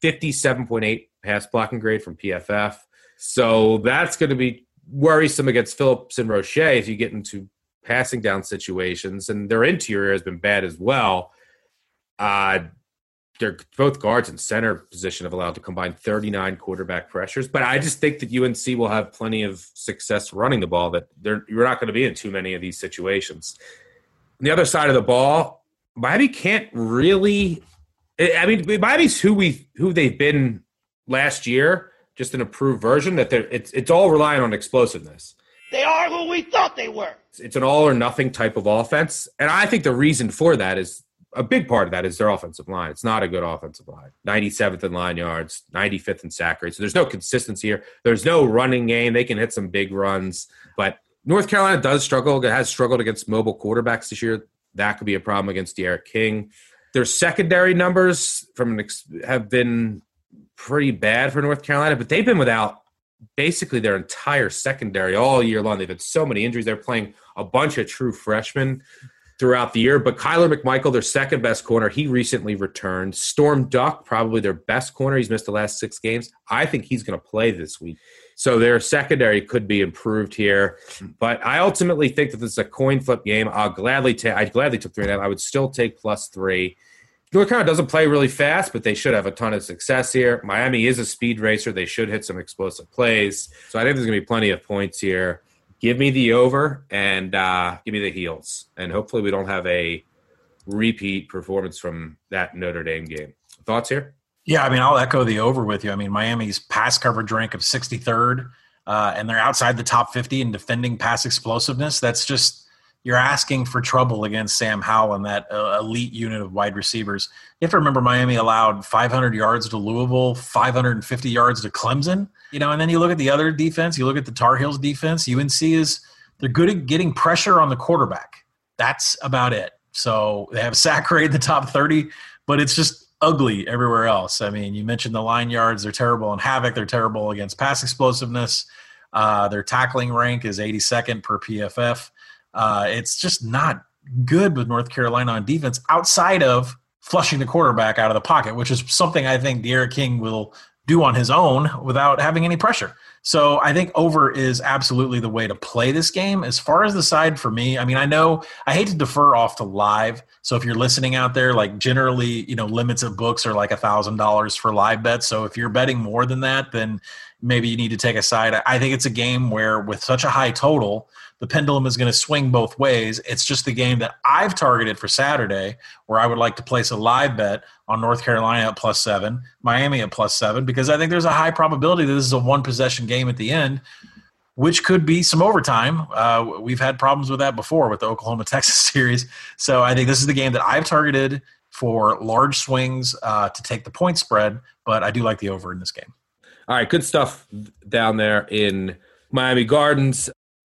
57.8 pass blocking grade from PFF. So that's going to be worrisome against Phillips and Roche if you get into passing down situations. And their interior has been bad as well. Uh, they're both guards and center position have allowed to combine 39 quarterback pressures. But I just think that UNC will have plenty of success running the ball. That they're you're not going to be in too many of these situations. On the other side of the ball, Miami can't really. I mean, Miami's who we who they've been last year, just an improved version. That they're it's it's all relying on explosiveness. They are who we thought they were. It's an all or nothing type of offense, and I think the reason for that is a big part of that is their offensive line. It's not a good offensive line. 97th in line yards, 95th in sack rate. So there's no consistency here. There's no running game. They can hit some big runs, but North Carolina does struggle. It has struggled against mobile quarterbacks this year. That could be a problem against D'Eriq King. Their secondary numbers from an ex- have been pretty bad for North Carolina, but they've been without basically their entire secondary all year long. They've had so many injuries. They're playing a bunch of true freshmen throughout the year. But Kyler McMichael, their second best corner, he recently returned. Storm Duck, probably their best corner. He's missed the last six games. I think he's going to play this week. So their secondary could be improved here. But I ultimately think that this is a coin flip game. I'll gladly take I gladly took three and a half. I would still take plus three. North doesn't play really fast, but they should have a ton of success here. Miami is a speed racer. They should hit some explosive plays. So I think there's going to be plenty of points here give me the over and uh, give me the heels. And hopefully we don't have a repeat performance from that Notre Dame game. Thoughts here? Yeah, I mean, I'll echo the over with you. I mean, Miami's pass coverage rank of 63rd, uh, and they're outside the top 50 in defending pass explosiveness. That's just you're asking for trouble against Sam Howell and that uh, elite unit of wide receivers. You have to remember Miami allowed 500 yards to Louisville, 550 yards to Clemson. You know, and then you look at the other defense. You look at the Tar Heels defense. UNC is they're good at getting pressure on the quarterback. That's about it. So they have sack rate in the top 30, but it's just ugly everywhere else. I mean, you mentioned the line yards; they're terrible in havoc. They're terrible against pass explosiveness. Uh, their tackling rank is 82nd per PFF. Uh, it's just not good with North Carolina on defense outside of flushing the quarterback out of the pocket, which is something I think D'Eriq King will do on his own without having any pressure. So I think over is absolutely the way to play this game. As far as the side for me, I mean, I know I hate to defer off to live. So if you're listening out there, like generally, you know, limits of books are like a thousand dollars for live bets. So if you're betting more than that, then maybe you need to take a side. I think it's a game where with such a high total, the pendulum is going to swing both ways. It's just the game that I've targeted for Saturday, where I would like to place a live bet on North Carolina at plus seven, Miami at plus seven, because I think there's a high probability that this is a one possession game at the end, which could be some overtime. Uh, we've had problems with that before with the Oklahoma Texas series. So I think this is the game that I've targeted for large swings uh, to take the point spread, but I do like the over in this game. All right, good stuff down there in Miami Gardens.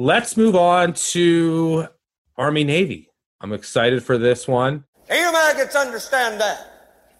Let's move on to Army Navy. I'm excited for this one. You maggots understand that?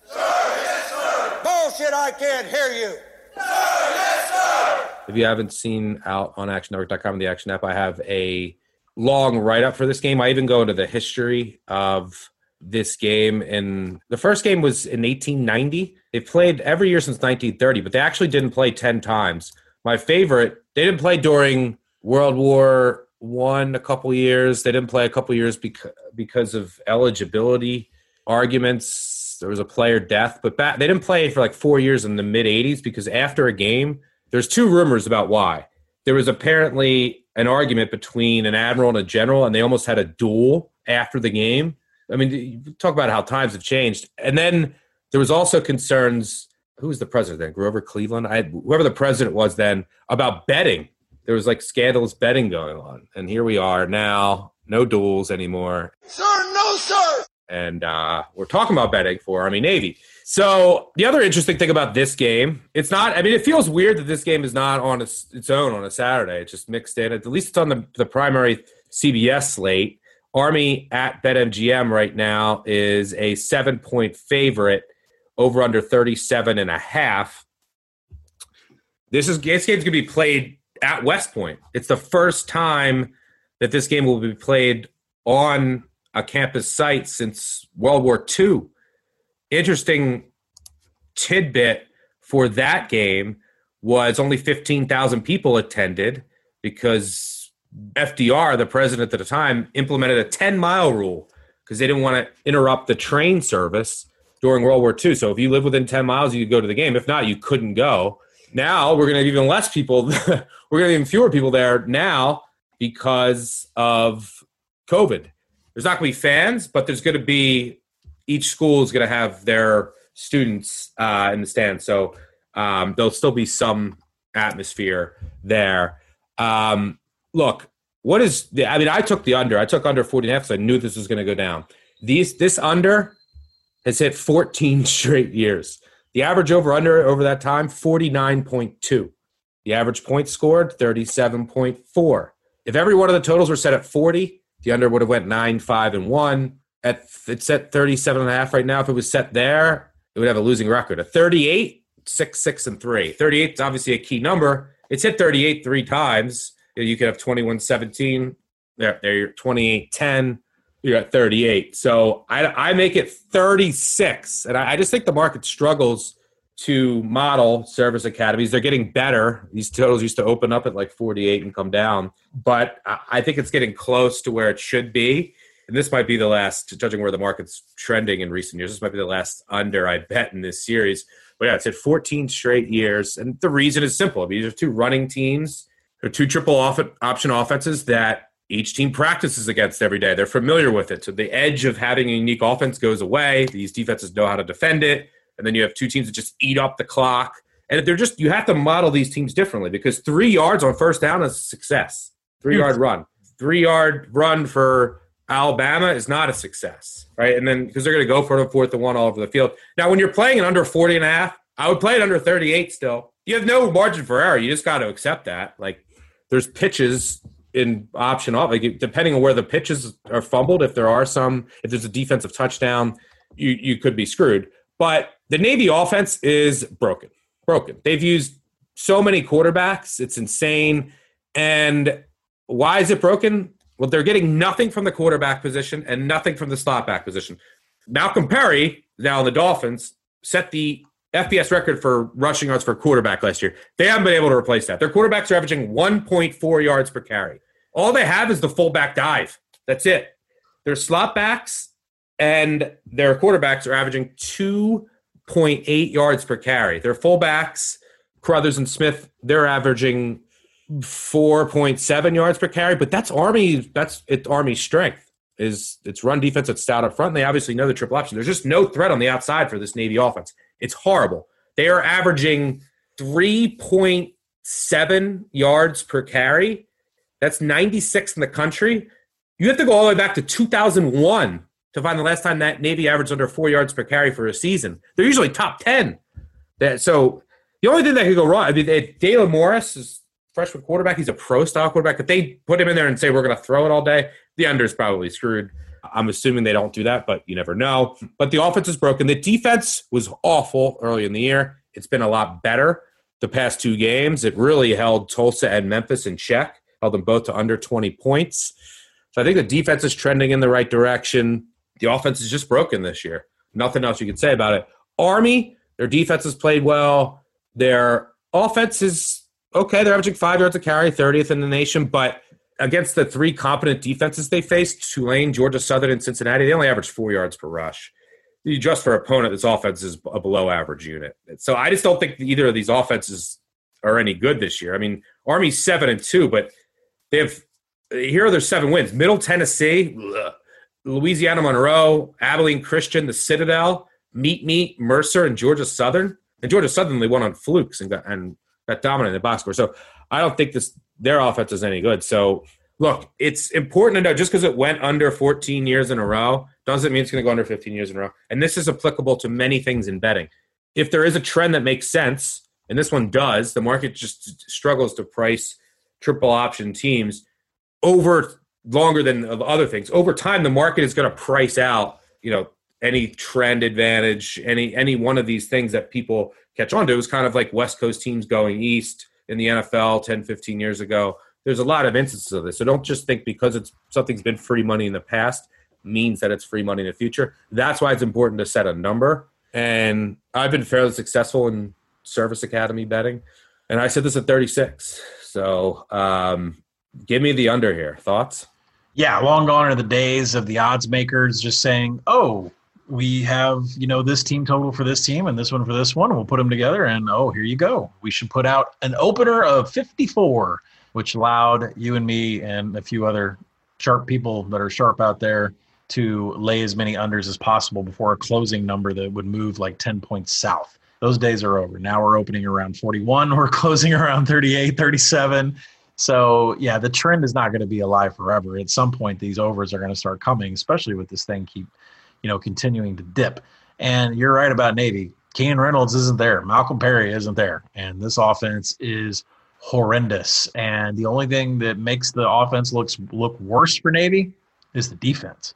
Sir, yes, sir. Bullshit, I can't hear you. Sir, yes, sir. If you haven't seen out on actionnetwork.com and the Action app, I have a long write up for this game. I even go into the history of this game. And the first game was in 1890. They played every year since 1930, but they actually didn't play 10 times. My favorite, they didn't play during World War One a couple years. They didn't play a couple years because because of eligibility arguments. There was a player death, but they didn't play for like four years in the mid 80s because after a game, there's two rumors about why. There was apparently an argument between an admiral and a general, and they almost had a duel after the game. I mean, talk about how times have changed. And then there was also concerns. Who was the president then? Grover Cleveland. I whoever the president was then about betting. There was like scandalous betting going on, and here we are now. No duels anymore. Sir, no, sir. And uh, we're talking about betting for Army Navy. So the other interesting thing about this game, it's not. I mean, it feels weird that this game is not on its, its own on a Saturday. It's just mixed in. At least it's on the the primary CBS slate. Army at BetMGM right now is a seven point favorite over under 37 and a half. This is this game's gonna be played at West Point. It's the first time that this game will be played on a campus site since World War II. Interesting tidbit for that game was only 15,000 people attended because FDR, the president at the time, implemented a 10 mile rule because they didn't want to interrupt the train service during World War II. So if you live within 10 miles, you could go to the game. If not, you couldn't go. Now we're going to have even less people. we're going to have even fewer people there now because of COVID. There's not going to be fans, but there's going to be each school is going to have their students uh, in the stands. So um, there'll still be some atmosphere there. Um, look, what is the, I mean, I took the under. I took under 40 and a half because I knew this was going to go down. These this under has hit 14 straight years. The average over under over that time 49.2. The average points scored 37.4. If every one of the totals were set at 40, the under would have went 9 5 and 1. At it's at 37 and a half right now. If it was set there, it would have a losing record. At 38, 6 6 and 3. 38 is obviously a key number. It's hit 38 three times. You could have 21 17. There, there you're 28 10 you're at 38. So I, I make it 36. And I, I, just think the market struggles to model service academies. They're getting better. These totals used to open up at like 48 and come down. But I think it's getting close to where it should be. And this might be the last, judging where the market's trending in recent years, this might be the last under I bet in this series. But yeah, it's at 14 straight years. And the reason is simple. I mean, these are two running teams. They're two triple option offenses that each team practices against every day. They're familiar with it. So the edge of having a unique offense goes away. These defenses know how to defend it. And then you have two teams that just eat up the clock. And they're just, you have to model these teams differently because three yards on first down is a success. Three yard hmm. run. Three yard run for Alabama is not a success, right? And then because they're going to go for the fourth and one all over the field. Now, when you're playing it under 40 and a half, I would play it under 38 still. You have no margin for error. You just got to accept that. Like, there's pitches in option off, like depending on where the pitches are fumbled, if there are some, if there's a defensive touchdown, you you could be screwed. But the Navy offense is broken, broken. They've used so many quarterbacks, it's insane. And why is it broken? Well, they're getting nothing from the quarterback position and nothing from the slot back position. Malcolm Perry, now in the Dolphins, set the FBS record for rushing yards for quarterback last year. They haven't been able to replace that. Their quarterbacks are averaging 1.4 yards per carry. All they have is the fullback dive. That's it. Their slot backs and their quarterbacks are averaging 2.8 yards per carry. Their fullbacks, Carothers and Smith, they're averaging 4.7 yards per carry, but that's Army, that's it Army's strength is its run defense that's stout up front. And they obviously know the triple option. There's just no threat on the outside for this Navy offense. It's horrible. They are averaging 3.7 yards per carry. That's 96 in the country. You have to go all the way back to 2001 to find the last time that Navy averaged under four yards per carry for a season. They're usually top 10. so the only thing that could go wrong, I mean, Dalen Morris is freshman quarterback. He's a pro style quarterback. If they put him in there and say we're going to throw it all day, the under is probably screwed. I'm assuming they don't do that, but you never know. But the offense is broken. The defense was awful early in the year. It's been a lot better the past two games. It really held Tulsa and Memphis in check, held them both to under 20 points. So I think the defense is trending in the right direction. The offense is just broken this year. Nothing else you can say about it. Army, their defense has played well. Their offense is okay. They're averaging five yards a carry, 30th in the nation, but against the three competent defenses they faced Tulane, Georgia Southern, and Cincinnati they only averaged four yards per rush. You adjust for opponent, this offense is a below average unit. So I just don't think either of these offenses are any good this year. I mean, Army's seven and two, but they have here are their seven wins: Middle Tennessee, Louisiana Monroe, Abilene Christian, the Citadel, Meet Meet, Mercer, and Georgia Southern. And Georgia Southern they won on flukes and got and got dominant in the box score. So I don't think this their offense is any good. So look, it's important to know just because it went under 14 years in a row doesn't mean it's going to go under 15 years in a row. And this is applicable to many things in betting. If there is a trend that makes sense, and this one does, the market just struggles to price triple option teams over longer than of other things. Over time, the market is going to price out, you know, any trend advantage, any any one of these things that people catch on to. It was kind of like West Coast teams going east in the NFL 10, 15 years ago. There's a lot of instances of this. So don't just think because it's something's been free money in the past means that it's free money in the future. That's why it's important to set a number. And I've been fairly successful in Service Academy betting. And I said this at 36. So um, give me the under here. Thoughts? Yeah, long gone are the days of the odds makers just saying, oh, we have you know this team total for this team and this one for this one. We'll put them together and oh here you go. We should put out an opener of 54 which allowed you and me and a few other sharp people that are sharp out there to lay as many unders as possible before a closing number that would move like 10 points south. Those days are over. Now we're opening around 41 we're closing around 38 37 so yeah the trend is not going to be alive forever. At some point these overs are going to start coming especially with this thing keep you know, continuing to dip. And you're right about Navy. Keenan Reynolds isn't there. Malcolm Perry isn't there. And this offense is horrendous. And the only thing that makes the offense looks look worse for Navy is the defense.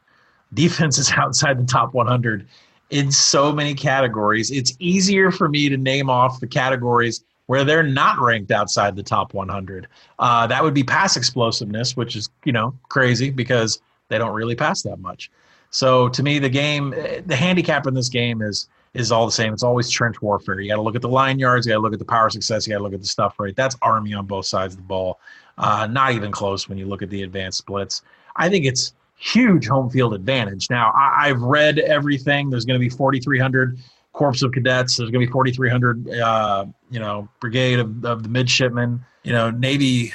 Defense is outside the top 100 in so many categories. It's easier for me to name off the categories where they're not ranked outside the top 100. Uh, that would be pass explosiveness, which is you know crazy because they don't really pass that much. So to me, the game, the handicap in this game is is all the same. It's always trench warfare. You got to look at the line yards. You got to look at the power success. You got to look at the stuff right. That's army on both sides of the ball. Uh, not even close when you look at the advanced splits. I think it's huge home field advantage. Now I, have read everything. There's going to be 4,300 corps of cadets. There's going to be 4,300, uh, you know, brigade of, of the midshipmen. You know, Navy.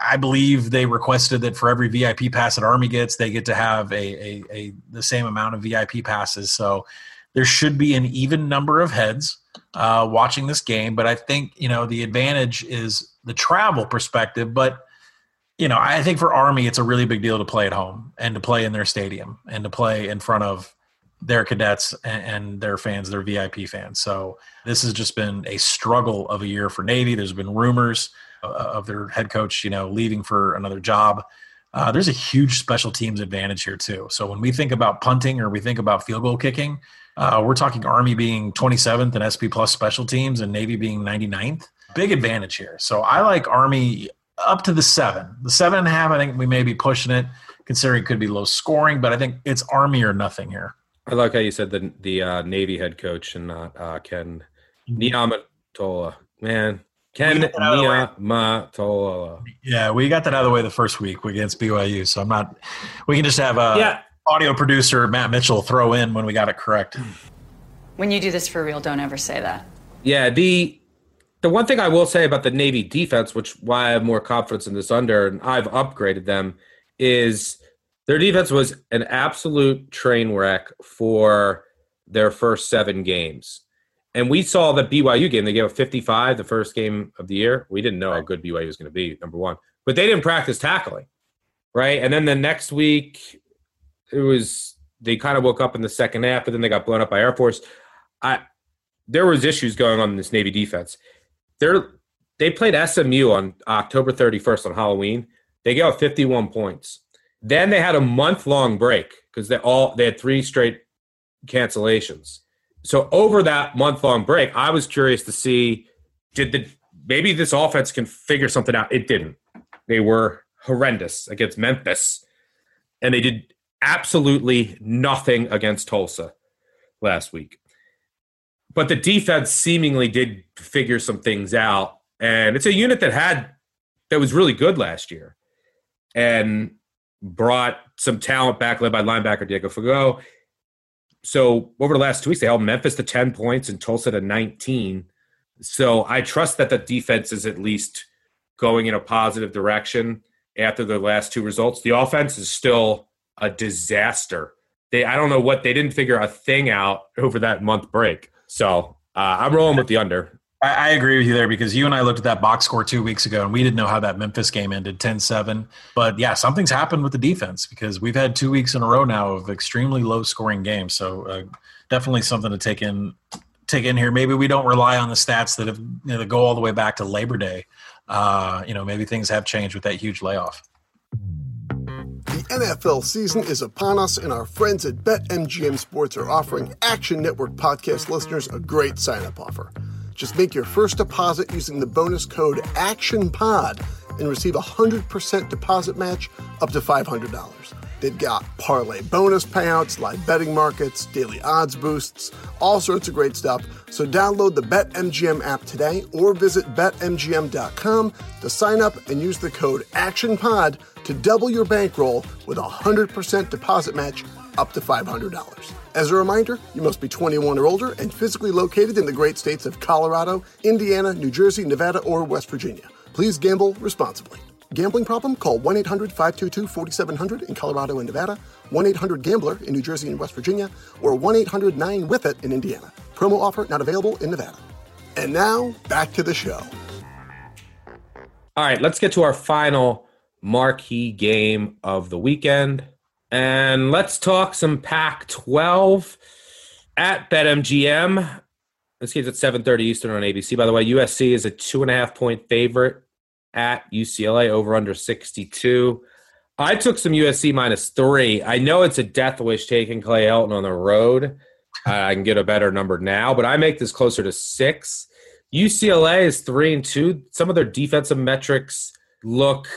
I believe they requested that for every VIP pass that Army gets, they get to have a, a, a, the same amount of VIP passes. So there should be an even number of heads uh, watching this game. But I think you know the advantage is the travel perspective. But you know, I think for Army, it's a really big deal to play at home and to play in their stadium and to play in front of their cadets and, their fans, their VIP fans. So this has just been a struggle of a year for Navy. There's been rumors of their head coach, you know, leaving for another job. Uh, there's a huge special teams advantage here too. So when we think about punting or we think about field goal kicking, uh, we're talking Army being 27th and SP plus special teams and Navy being 99th. Big advantage here. So I like Army up to the seven. The seven and a half, I think we may be pushing it, considering it could be low scoring, but I think it's Army or nothing here. I like how you said the the uh, Navy head coach and not uh, Ken mm-hmm. Niumatalolo. Man, Ken Niumatalolo. Yeah, we got that out of the way the first week against BYU. So I'm not. We can just have a yeah. audio producer Matt Mitchell throw in when we got it correct. When you do this for real, don't ever say that. Yeah, the the one thing I will say about the Navy defense, which why I have more confidence in this under, and I've upgraded them, is their defense was an absolute train wreck for their first seven games. And we saw the BYU game. They gave a 55 the first game of the year. We didn't know how good BYU was going to be, number one. But they didn't practice tackling, right? And then the next week, it was they kind of woke up in the second half, but then they got blown up by Air Force. I there was issues going on in this Navy defense. Their they played SMU on October 31st on Halloween. They got 51 points. Then they had a month long break because they all they had three straight cancellations. So over that month long break, I was curious to see did the maybe this offense can figure something out. It didn't. They were horrendous against Memphis, and they did absolutely nothing against Tulsa last week. But the defense seemingly did figure some things out, and it's a unit that had that was really good last year, and brought some talent back, led by linebacker Diego Fagot. So over the last two weeks, they held Memphis to ten points and Tulsa to nineteen. So I trust that the defense is at least going in a positive direction after the last two results. The offense is still a disaster. They I don't know what they didn't figure a thing out over that month break. So uh, I'm rolling with the under. I, I, agree with you there because you and I looked at that box score two weeks ago and we didn't know how that Memphis game ended 10 7. But yeah, something's happened with the defense because we've had two weeks in a row now of extremely low scoring games. So uh, definitely something to take in. Take in here. Maybe we don't rely on the stats that have you know, that go all the way back to Labor Day. Uh, you know, maybe things have changed with that huge layoff. The NFL season is upon us, and our friends at BetMGM Sports are offering Action Network podcast listeners a great sign up offer. Just make your first deposit using the bonus code ACTIONPOD and receive a 100% deposit match up to $500. They've got parlay bonus payouts, live betting markets, daily odds boosts, all sorts of great stuff. So download the BetMGM app today or visit betmgm.com to sign up and use the code ACTIONPOD to double your bankroll with a 100% deposit match up to $500. As a reminder, you must be 21 or older and physically located in the great states of Colorado, Indiana, New Jersey, Nevada, or West Virginia. Please gamble responsibly. Gambling problem? Call 1 800 522 4700 in Colorado and Nevada, 1 800 Gambler in New Jersey and West Virginia, or 1 800 9 with it in Indiana. Promo offer not available in Nevada. And now, back to the show. All right, let's get to our final marquee game of the weekend. And let's talk some Pac 12 at BetMGM. This game's at 7.30 Eastern on ABC. By the way, USC is a two and a half point favorite at UCLA over under 62. I took some USC minus three. I know it's a death wish taking Clay Helton on the road. I can get a better number now, but I make this closer to six. UCLA is three and two. Some of their defensive metrics look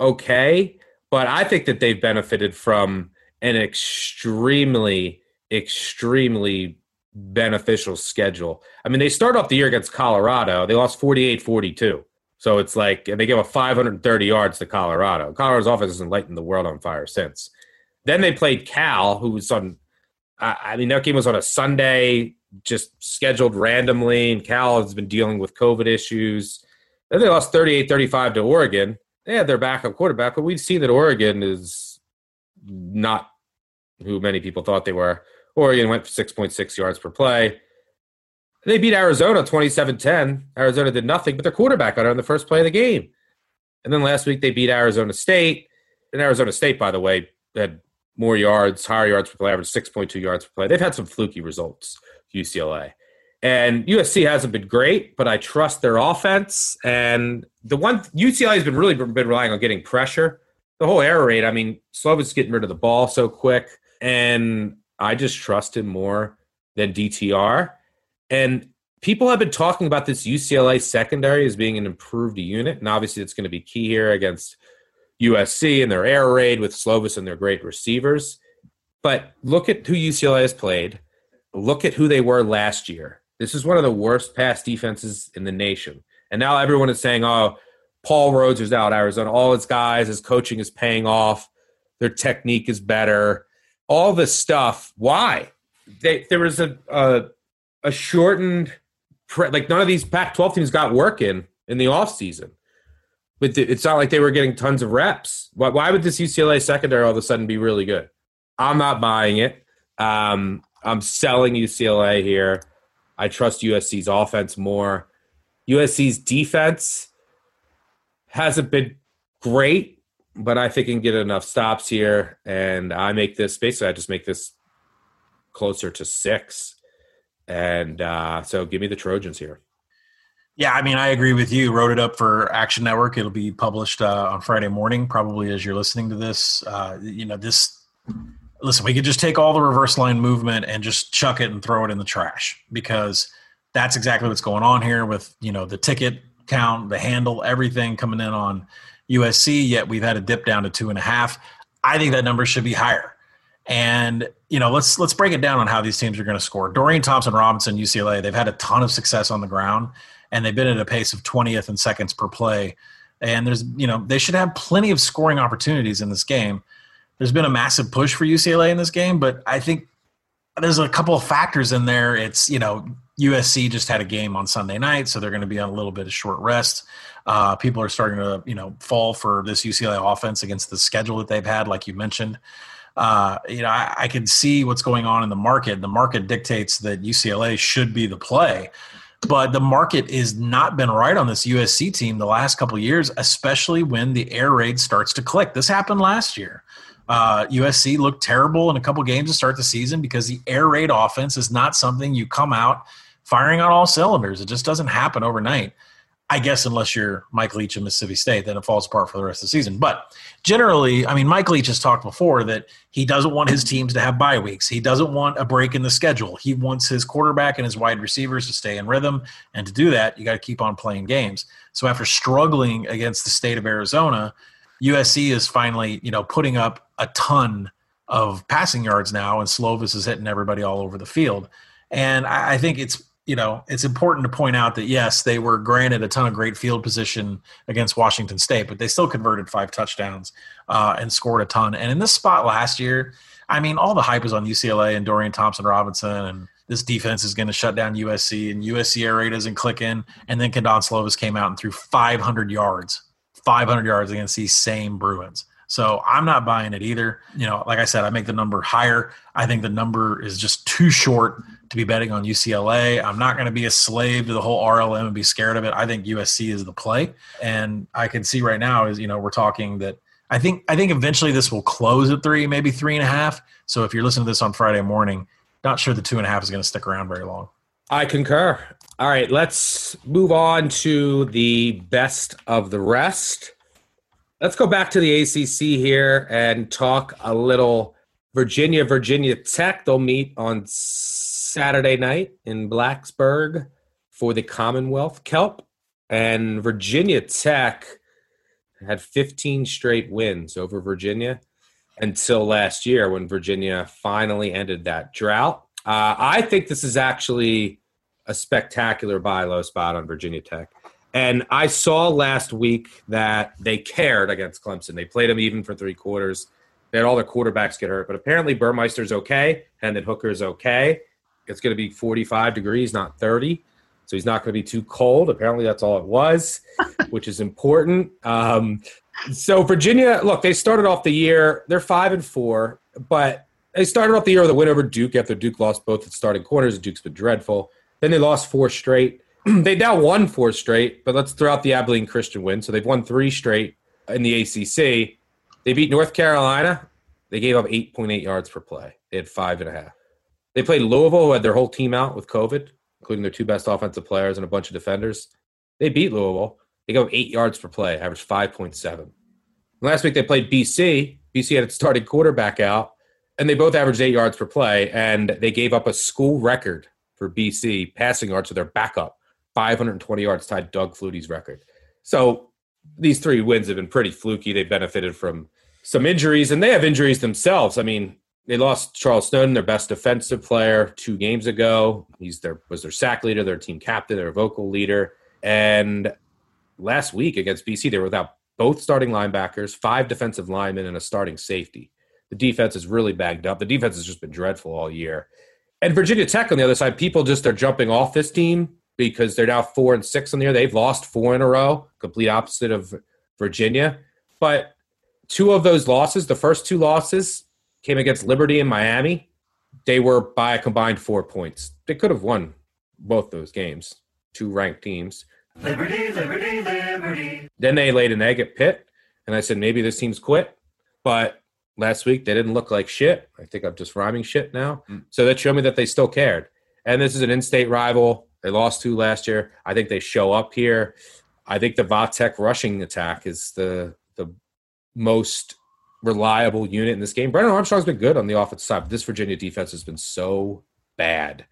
okay, but I think that they've benefited from an extremely, extremely beneficial schedule. I mean, they start off the year against Colorado. They lost 48 42. So it's like, and they gave up 530 yards to Colorado. Colorado's offense hasn't lightened the world on fire since. Then they played Cal, who was on, I mean, that game was on a Sunday, just scheduled randomly, and Cal has been dealing with COVID issues. Then they lost 38 35 to Oregon. They had their backup quarterback, but we've seen that Oregon is not who many people thought they were. Oregon went for 6.6 yards per play. They beat Arizona 27 10. Arizona did nothing, but their quarterback got on the first play of the game. And then last week they beat Arizona State. And Arizona State, by the way, had more yards, higher yards per play, average 6.2 yards per play. They've had some fluky results, UCLA. And USC hasn't been great, but I trust their offense. And the one UCLA has been really been relying on getting pressure. The whole air raid. I mean, Slovis getting rid of the ball so quick. And I just trust him more than DTR. And people have been talking about this UCLA secondary as being an improved unit, and obviously it's going to be key here against USC and their air raid with Slovis and their great receivers. But look at who UCLA has played. Look at who they were last year. This is one of the worst pass defenses in the nation. And now everyone is saying, oh, Paul Rhoads is out Arizona. All his guys, his coaching is paying off. Their technique is better. All this stuff. Why? They, there was a, a a shortened like none of these Pac-12 teams got work in in the off season. But it's not like they were getting tons of reps. Why, why would this UCLA secondary all of a sudden be really good? I'm not buying it. Um, I'm selling UCLA here. I trust USC's offense more. USC's defense hasn't been great, but I think it can get enough stops here. And I make this basically, I just make this closer to six. And uh, so give me the Trojans here. Yeah, I mean, I agree with you. Wrote it up for Action Network. It'll be published uh, on Friday morning, probably as you're listening to this. Uh, you know, this. Listen, we could just take all the reverse line movement and just chuck it and throw it in the trash because that's exactly what's going on here with you know the ticket count, the handle, everything coming in on USC. Yet we've had a dip down to two and a half. I think that number should be higher. And you know, let's let's break it down on how these teams are going to score. Dorian Thompson Robinson, UCLA, they've had a ton of success on the ground and they've been at a pace of 20th in seconds per play. And there's, you know, they should have plenty of scoring opportunities in this game. There's been a massive push for UCLA in this game, but I think there's a couple of factors in there. It's, you know, USC just had a game on Sunday night, so they're going to be on a little bit of short rest. Uh, people are starting to, you know, fall for this UCLA offense against the schedule that they've had, like you mentioned. Uh, you know, I, I can see what's going on in the market. The market dictates that UCLA should be the play but the market has not been right on this USC team the last couple years, especially when the air raid starts to click. This happened last year. Uh, USC looked terrible in a couple games to start the season because the air raid offense is not something you come out firing on all cylinders. It just doesn't happen overnight. I guess unless you're Mike Leach in Mississippi State, then it falls apart for the rest of the season. But generally, I mean, Mike Leach has talked before that he doesn't want his teams to have bye weeks. He doesn't want a break in the schedule. He wants his quarterback and his wide receivers to stay in rhythm. And to do that, you got to keep on playing games. So after struggling against the state of Arizona, USC is finally, you know, putting up a ton of passing yards now, and Slovis is hitting everybody all over the field. And I, I think it's you know, it's important to point out that yes, they were granted a ton of great field position against Washington State, but they still converted five touchdowns uh, and scored a ton. And in this spot last year, I mean, all the hype was on UCLA and Dorian Thompson Robinson, and this defense is going to shut down USC, and USC air raid isn't clicking. And then Kedon Slovis came out and threw 500 yards, 500 yards against these same Bruins. So I'm not buying it either. You know, like I said, I make the number higher. I think the number is just too short to be betting on UCLA. I'm not going to be a slave to the whole RLM and be scared of it. I think USC is the play. And I can see right now is, you know, we're talking that I think I think eventually this will close at three, maybe three and a half. So if you're listening to this on Friday morning, not sure the two and a half is going to stick around very long. I concur. All right, let's move on to the best of the rest. Let's go back to the ACC here and talk a little Virginia, Virginia Tech. They'll meet on Saturday night in Blacksburg for the Commonwealth Cup. And Virginia Tech had 15 straight wins over Virginia until last year when Virginia finally ended that drought. Uh, I think this is actually a spectacular buy low spot on Virginia Tech. And I saw last week that they cared against Clemson. They played them even for three quarters. They had all their quarterbacks get hurt, but apparently Burmeister's okay, and that Hooker's okay it's going to be 45 degrees, not 30. So he's not going to be too cold. Apparently, that's all it was, which is important. Um, so Virginia, look, they started off the year. They're five and four, but they started off the year with a win over Duke after Duke lost both its starting corners. Duke's been dreadful. Then they lost four straight. they now won four straight, but let's throw out the Abilene Christian win. So they've won three straight in the ACC. They beat North Carolina. They gave up 8.8 yards per play. They had five and a half. They played Louisville, who had their whole team out with COVID, including their two best offensive players and a bunch of defenders. They beat Louisville. They go eight yards per play, averaged 5.7. Last week they played BC. BC had its starting quarterback out, and they both averaged eight yards per play, and they gave up a school record for BC passing yards their backup, 520 yards, tied Doug Flutie's record. So these three wins have been pretty fluky. They benefited from some injuries, and they have injuries themselves. I mean, they lost Charles Snowden, their best defensive player, two games ago. He's their was their sack leader, their team captain, their vocal leader. And last week against BC, they were without both starting linebackers, five defensive linemen, and a starting safety. The defense is really bagged up. The defense has just been dreadful all year. And Virginia Tech on the other side, people just are jumping off this team because they're now four and six on the year. They've lost four in a row, complete opposite of Virginia. But two of those losses, the first two losses, came against Liberty and Miami. They were by a combined four points. They could have won both those games, two ranked teams. Liberty, Liberty, Liberty. Then they laid an egg at Pitt, and I said maybe this team's quit. But last week they didn't look like shit. I think I'm just rhyming shit now. Mm. So that showed me that they still cared. And this is an in-state rival. They lost two last year. I think they show up here. I think the VaTech rushing attack is the the most reliable unit in this game. Brennan Armstrong's been good on the offensive side, but this Virginia defense has been so bad,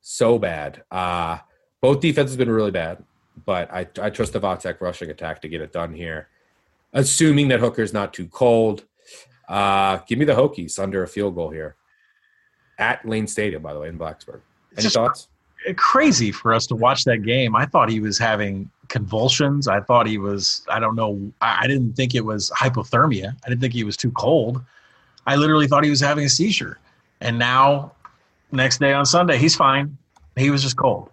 so bad. Uh, both defenses have been really bad, but I, I trust the VaTech rushing attack to get it done here, assuming that Hooker's not too cold. Uh, give me the Hokies under a field goal here at Lane Stadium, by the way, in Blacksburg. Any thoughts? Crazy for us to watch that game. I thought he was having convulsions. I thought he was, I don't know, I, didn't think it was hypothermia. I didn't think he was too cold. I literally thought he was having a seizure. And now, next day on Sunday, he's fine. He was just cold.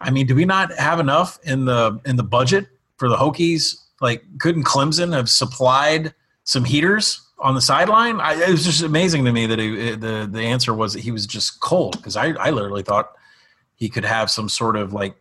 I mean, do we not have enough in the in the budget for the Hokies? Like, couldn't Clemson have supplied some heaters on the sideline? I, it was just amazing to me that he, the the answer was that he was just cold because I I literally thought he could have some sort of like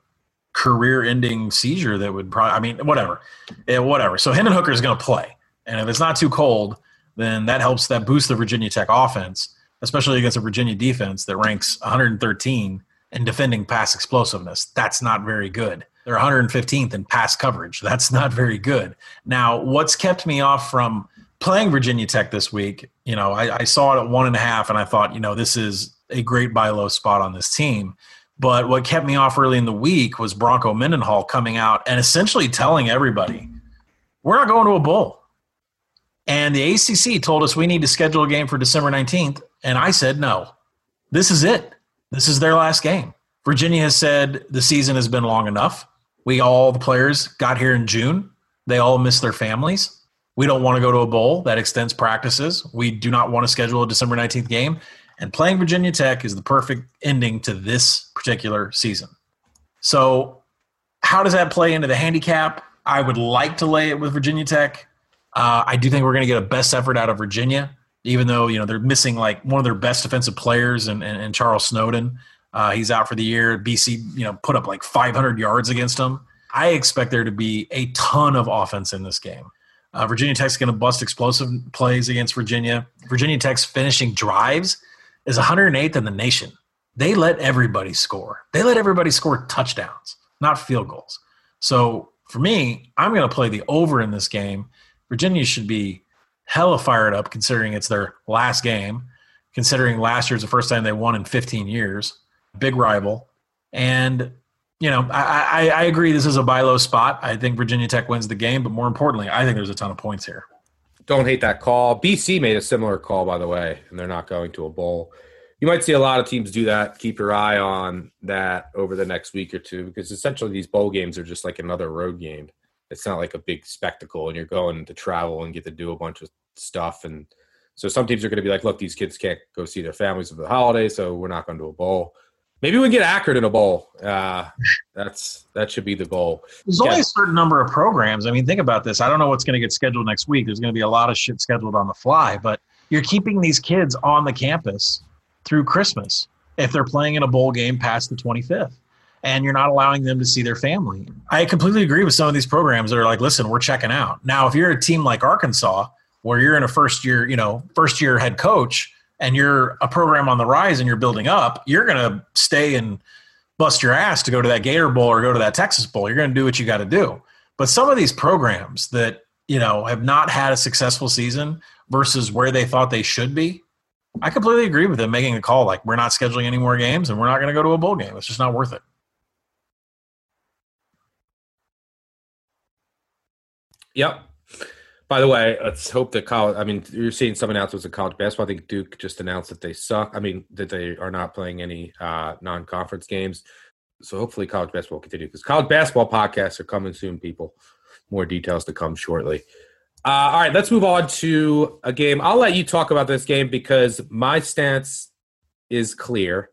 career-ending seizure that would probably. I mean, whatever, yeah, whatever. So Hendon Hooker is going to play, and if it's not too cold, then that helps that boosts the Virginia Tech offense, especially against a Virginia defense that ranks 113 in defending pass explosiveness. That's not very good. They're 115th in pass coverage. That's not very good. Now, what's kept me off from playing Virginia Tech this week? You know, I, I saw it at one and a half, and I thought, you know, this is a great buy low spot on this team. But what kept me off early in the week was Bronco Mendenhall coming out and essentially telling everybody, we're not going to a bowl. And the ACC told us we need to schedule a game for December 19th. And I said, no, this is it. This is their last game. Virginia has said the season has been long enough. We all, the players, got here in June. They all miss their families. We don't want to go to a bowl that extends practices. We do not want to schedule a December 19th game. And playing Virginia Tech is the perfect ending to this particular season. So, how does that play into the handicap? I would like to lay it with Virginia Tech. Uh, I do think we're going to get a best effort out of Virginia, even though you know they're missing like one of their best defensive players and, and, and Charles Snowden. Uh, he's out for the year. BC, you know, put up like 500 yards against them. I expect there to be a ton of offense in this game. Uh, Virginia Tech's going to bust explosive plays against Virginia. Virginia Tech's finishing drives is 108th in the nation. They let everybody score. They let everybody score touchdowns, not field goals. So for me, I'm going to play the over in this game. Virginia should be hella fired up considering it's their last game, considering last year's the first time they won in 15 years. Big rival. And, you know, I, I, I agree this is a buy low spot. I think Virginia Tech wins the game, but more importantly, I think there's a ton of points here. Don't hate that call. BC made a similar call, by the way, and they're not going to a bowl. You might see a lot of teams do that. Keep your eye on that over the next week or two because essentially these bowl games are just like another road game. It's not like a big spectacle, and you're going to travel and get to do a bunch of stuff. And so some teams are going to be like, look, these kids can't go see their families for the holiday, so we're not going to a bowl. Maybe we get Akron in a bowl. Uh, that's that should be the goal. There's only a certain number of programs. I mean, think about this. I don't know what's going to get scheduled next week. There's going to be a lot of shit scheduled on the fly, but you're keeping these kids on the campus through Christmas if they're playing in a bowl game past the 25th and you're not allowing them to see their family. I completely agree with some of these programs that are like, listen, we're checking out. Now, if you're a team like Arkansas, where you're in a first year, you know, first year head coach, and you're a program on the rise and you're building up, you're going to stay and bust your ass to go to that Gator Bowl or go to that Texas Bowl. You're going to do what you got to do. But some of these programs that, you know, have not had a successful season versus where they thought they should be, I completely agree with them making a call like, we're not scheduling any more games and we're not going to go to a bowl game. It's just not worth it. Yep. By the way, let's hope that college. I mean, you're seeing some announcements of college basketball. I think Duke just announced that they suck. I mean, that they are not playing any uh, non-conference games. So hopefully, college basketball will continue because college basketball podcasts are coming soon. People, more details to come shortly. Uh, all right, let's move on to a game. I'll let you talk about this game because my stance is clear.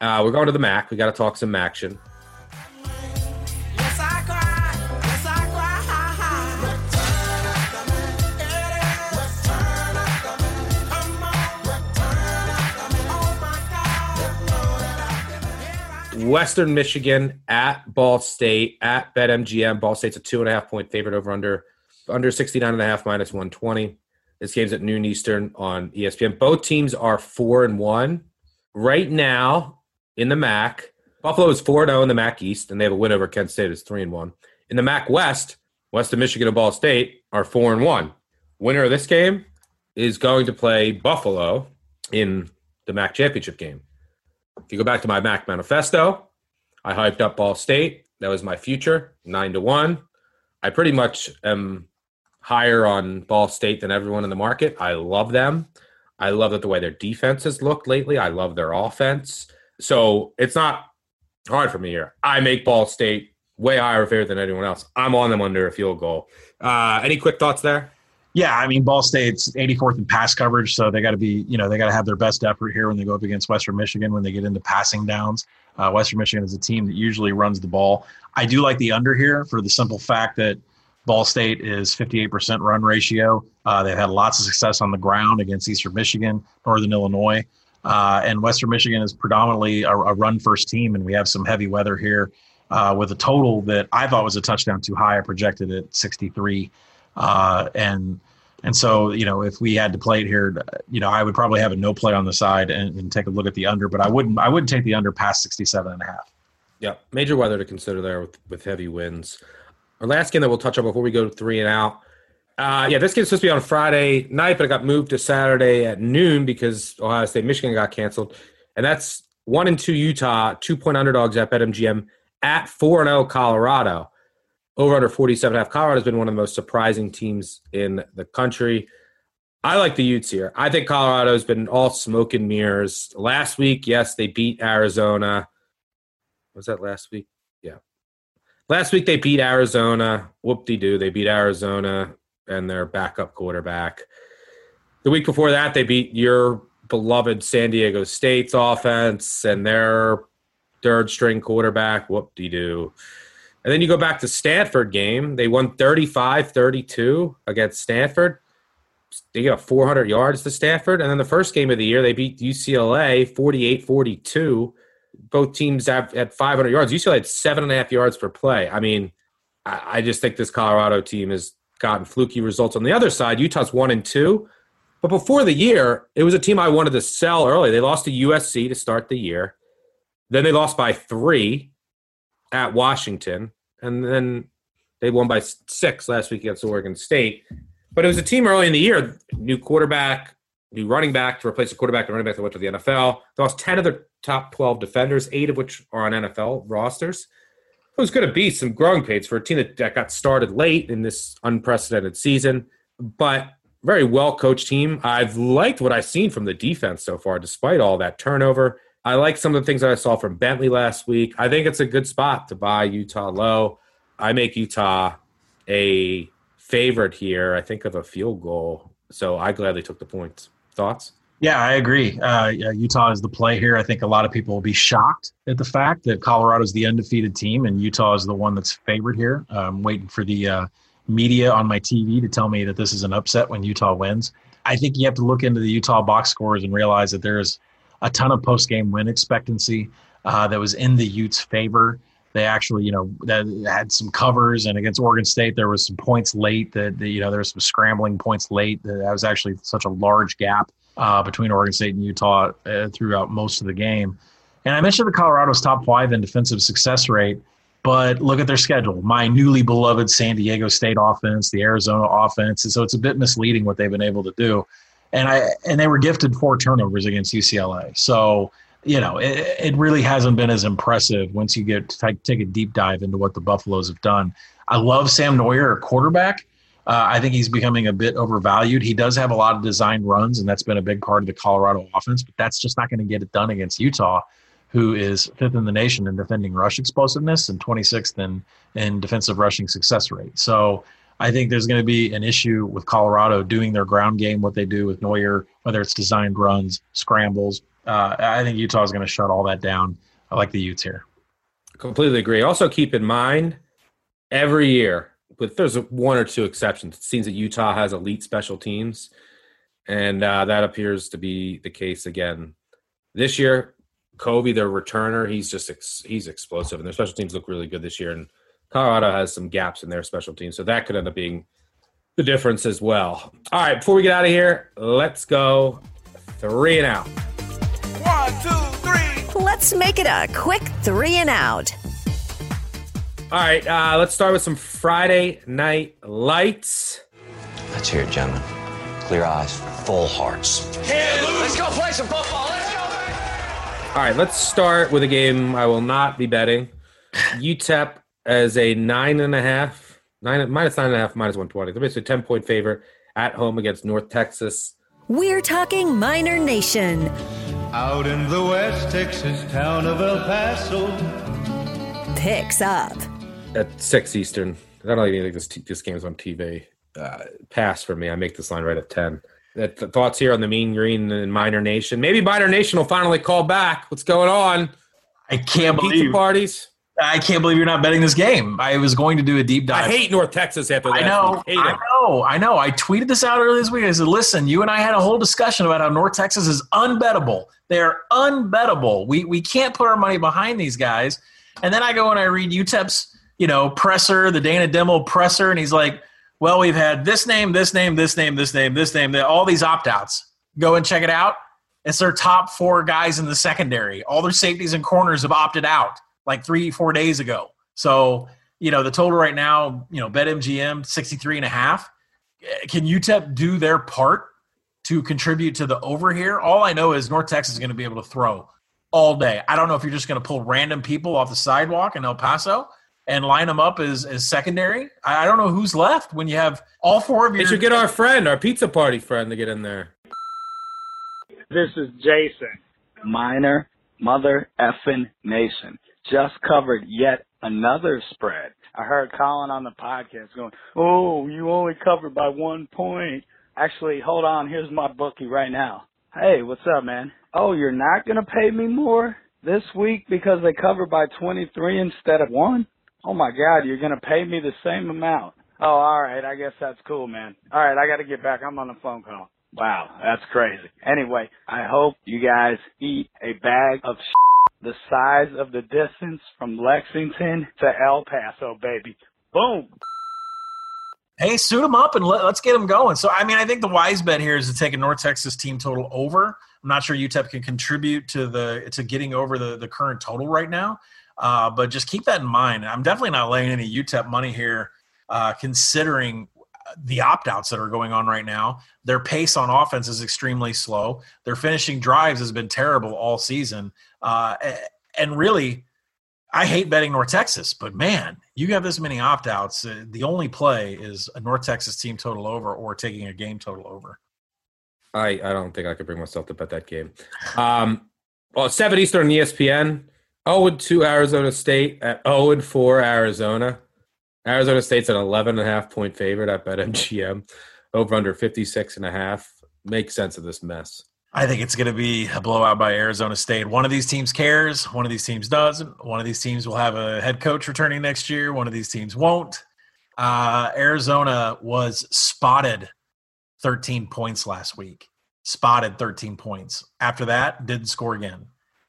Uh, we're going to the MAC. We got to talk some action. Western Michigan at Ball State at BetMGM. Ball State's a two and a half point favorite over under under 69 and a half minus 120. This game's at noon Eastern on ESPN. Both teams are four and one right now in the MAC. Buffalo is 4 and 0 in the MAC East, and they have a win over Kent State is 3 and 1. In the MAC West, Western Michigan and Ball State are 4 and 1. Winner of this game is going to play Buffalo in the MAC championship game. If you go back to my MAC manifesto, I hyped up Ball State. That was my future, 9 to 1. I pretty much am higher on Ball State than everyone in the market. I love them. I love that the way their defense has looked lately. I love their offense. So it's not hard for me here. I make Ball State way higher favorite than anyone else. I'm on them under a field goal. Uh, any quick thoughts there? Yeah, I mean, Ball State's 84th in pass coverage, so they got to be, you know, they got to have their best effort here when they go up against Western Michigan when they get into passing downs. Uh, Western Michigan is a team that usually runs the ball. I do like the under here for the simple fact that Ball State is 58% run ratio. Uh, they've had lots of success on the ground against Eastern Michigan, Northern Illinois. Uh, and Western Michigan is predominantly a, a, run first team, and we have some heavy weather here uh, with a total that I thought was a touchdown too high. I projected at 63. Uh, and and so, you know, if we had to play it here, you know, I would probably have a no play on the side and, and take a look at the under, but I wouldn't I wouldn't take the under past 67 and a half. Yeah, major weather to consider there with, with heavy winds. Our last game that we'll touch on before we go three and out. Uh, yeah, this game's supposed to be on Friday night, but it got moved to Saturday at noon because Ohio State Michigan got canceled. And that's one and two Utah, two point underdogs at BetMGM at four and zero oh Colorado. Over under 47 half. Colorado has been one of the most surprising teams in the country. I like the Utes here. I think Colorado's been all smoke and mirrors. Last week, yes, they beat Arizona. Was that last week? Yeah. Last week they beat Arizona. Whoop de doo. They beat Arizona and their backup quarterback. The week before that, they beat your beloved San Diego State's offense and their third string quarterback. Whoop de doo. And then you go back to Stanford game. They won 35 32 against Stanford. They got 400 yards to Stanford. And then the first game of the year, they beat UCLA 48 42. Both teams have had 500 yards. UCLA had seven and a half yards per play. I mean, I, I just think this Colorado team has gotten fluky results. On the other side, Utah's one and two. But before the year, it was a team I wanted to sell early. They lost to USC to start the year. Then they lost by three at Washington, and then they won by six last week against Oregon State. But it was a team early in the year, new quarterback, new running back to replace the quarterback and running back that went to the NFL. They lost 10 of their top 12 defenders, eight of which are on NFL rosters. It was going to be some growing pains for a team that, got started late in this unprecedented season, but very well coached team. I've liked what I've seen from the defense so far, despite all that turnover. I like some of the things that I saw from Bentley last week. I think it's a good spot to buy Utah low. I make Utah a favorite here. I think of a field goal. So I gladly took the points. Thoughts? Yeah, I agree. Uh, Utah is the play here. I think a lot of people will be shocked at the fact that Colorado is the undefeated team and Utah is the one that's favored here. I'm waiting for the uh, media on my TV to tell me that this is an upset when Utah wins. I think you have to look into the Utah box scores and realize that there's a ton of post game win expectancy uh, that was in the Utes' favor. They actually, you know, that had some covers, and against Oregon State, there was some points late. That, that you know, there was some scrambling points late. That was actually such a large gap uh, between Oregon State and Utah uh, throughout most of the game. And I mentioned the Colorado's top five in defensive success rate, but look at their schedule. My newly beloved San Diego State offense, the Arizona offense, and so it's a bit misleading what they've been able to do and I and they were gifted four turnovers against UCLA. So you know it, it really hasn't been as impressive once you get to take a deep dive into what the Buffaloes have done. I love Sam Noyer, quarterback. Uh, I think he's becoming a bit overvalued. He does have a lot of designed runs, and that's been a big part of the Colorado offense. But that's just not going to get it done against Utah, who is fifth in the nation in defending rush explosiveness and 26th in in defensive rushing success rate. So I think there's going to be an issue with Colorado doing their ground game, what they do with Noyer, whether it's designed runs, scrambles. Uh, I think Utah is going to shut all that down. I like the Utes here. Completely agree. Also, keep in mind every year, but there's one or two exceptions. It seems that Utah has elite special teams, and uh, that appears to be the case again this year. Covey, their returner, he's just ex- he's explosive, and their special teams look really good this year. And Colorado has some gaps in their special teams, so that could end up being the difference as well. All right, before we get out of here, let's go three and out. One, two, three. Let's make it a quick three and out. All right, uh, let's start with some Friday night lights. Let's hear it, gentlemen. Clear eyes, full hearts. Let's go play some football. Let's go. All right, let's start with a game I will not be betting. UTEP as a nine and a half, nine minus nine and a half, minus one twenty. They're basically a ten point favorite at home against North Texas. We're talking Miner Nation. Out in the West Texas town of El Paso. Picks up. At six Eastern. I don't even think this t- this game's on TV. Uh, pass for me. I make this line right at ten. That th- thoughts here on the Mean Green and Miner Nation. Maybe Miner Nation will finally call back. What's going on? I can't Pizza believe parties. I can't believe you're not betting this game. I was going to do a deep dive. I hate North Texas after that. I know, I it. know, I know. I tweeted this out earlier this week. I said, "Listen, you and I had a whole discussion about how North Texas is unbettable. They're unbettable. We we can't put our money behind these guys." And then I go and I read UTEP's, you know, presser, the Dana Dimel presser, and he's like, "Well, we've had this name, this name, this name, this name, this name, all these opt outs. Go and check it out. It's their top four guys in the secondary. All their safeties and corners have opted out like three, four days ago. So, you know, the total right now, you know, BetMGM 63 and a half. Can UTEP do their part to contribute to the over here? All I know is North Texas is going to be able to throw all day. I don't know if you're just going to pull random people off the sidewalk in El Paso and line them up as, as secondary. I I don't know who's left when you have all four of They your. should get our friend, our pizza party friend, to get in there. This is Jason. Miner mother effing nation. Just covered yet another spread. I heard Collin on the podcast going, Oh, you only covered by one point. Actually, hold on, here's my bookie right now. Hey, what's up, man? Oh, you're not gonna pay me more this week because they covered by 23 instead of one? Oh my god, you're gonna pay me the same amount. Oh, alright, I guess that's cool, man. Alright, I gotta get back. I'm on a phone call. Wow, that's crazy. Anyway, I hope you guys eat a bag of the size of the distance from Lexington to El Paso, baby. Boom. hey, suit them up and let, let's get them going. So, I mean, I think the wise bet here is to take a North Texas team total over. I'm not sure UTEP can contribute to the to getting over the the current total right now, uh, but just keep that in mind. I'm definitely not laying any UTEP money here, uh, considering the opt outs that are going on right now. Their pace on offense is extremely slow. Their finishing drives has been terrible all season, uh, and really. I hate betting North Texas, but man, you have this many opt outs. Uh, the only play is a North Texas team total over or taking a game total over. I, I don't think I could bring myself to bet that game. Um, well, 7 Eastern ESPN. 0 2 Arizona State at 0 4 Arizona. Arizona State's an 11 and a half point favorite at BetMGM. Over under 56 and a half. Makes sense of this mess. I think it's going to be a blowout by Arizona State. One of these teams cares, one of these teams doesn't. One of these teams will have a head coach returning next year, one of these teams won't. Uh, Arizona was spotted 13 points last week. Spotted 13 points. After that, didn't score again.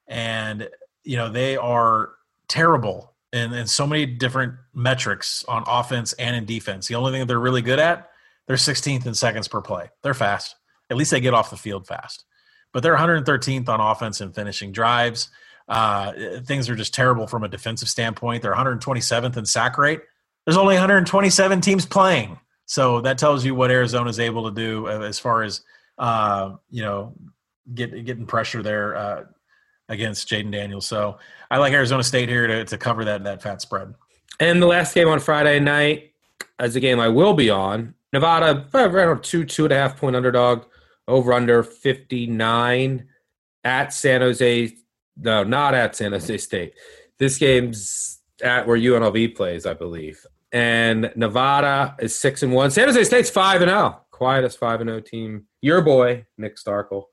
And, you know, they are terrible in, in so many different metrics on offense and in defense. The only thing they're really good at, they're 16th in seconds per play. They're fast. At least they get off the field fast. But they're 113th on offense and finishing drives. Uh, things are just terrible from a defensive standpoint. They're 127th in sack rate. There's only 127 teams playing. So that tells you what Arizona is able to do as far as uh, you know get, getting pressure there uh, against Jayden Daniels. So I like Arizona State here to, to cover that that fat spread. And the last game on Friday night is a game I will be on. Nevada, around two, two and a half point underdog, over under 59 at San Jose. No, not at San Jose State. This game's at where UNLV plays, I believe. And Nevada is six and one. San Jose State's five and zero. Quietest five and zero team. Your boy Nick Starkel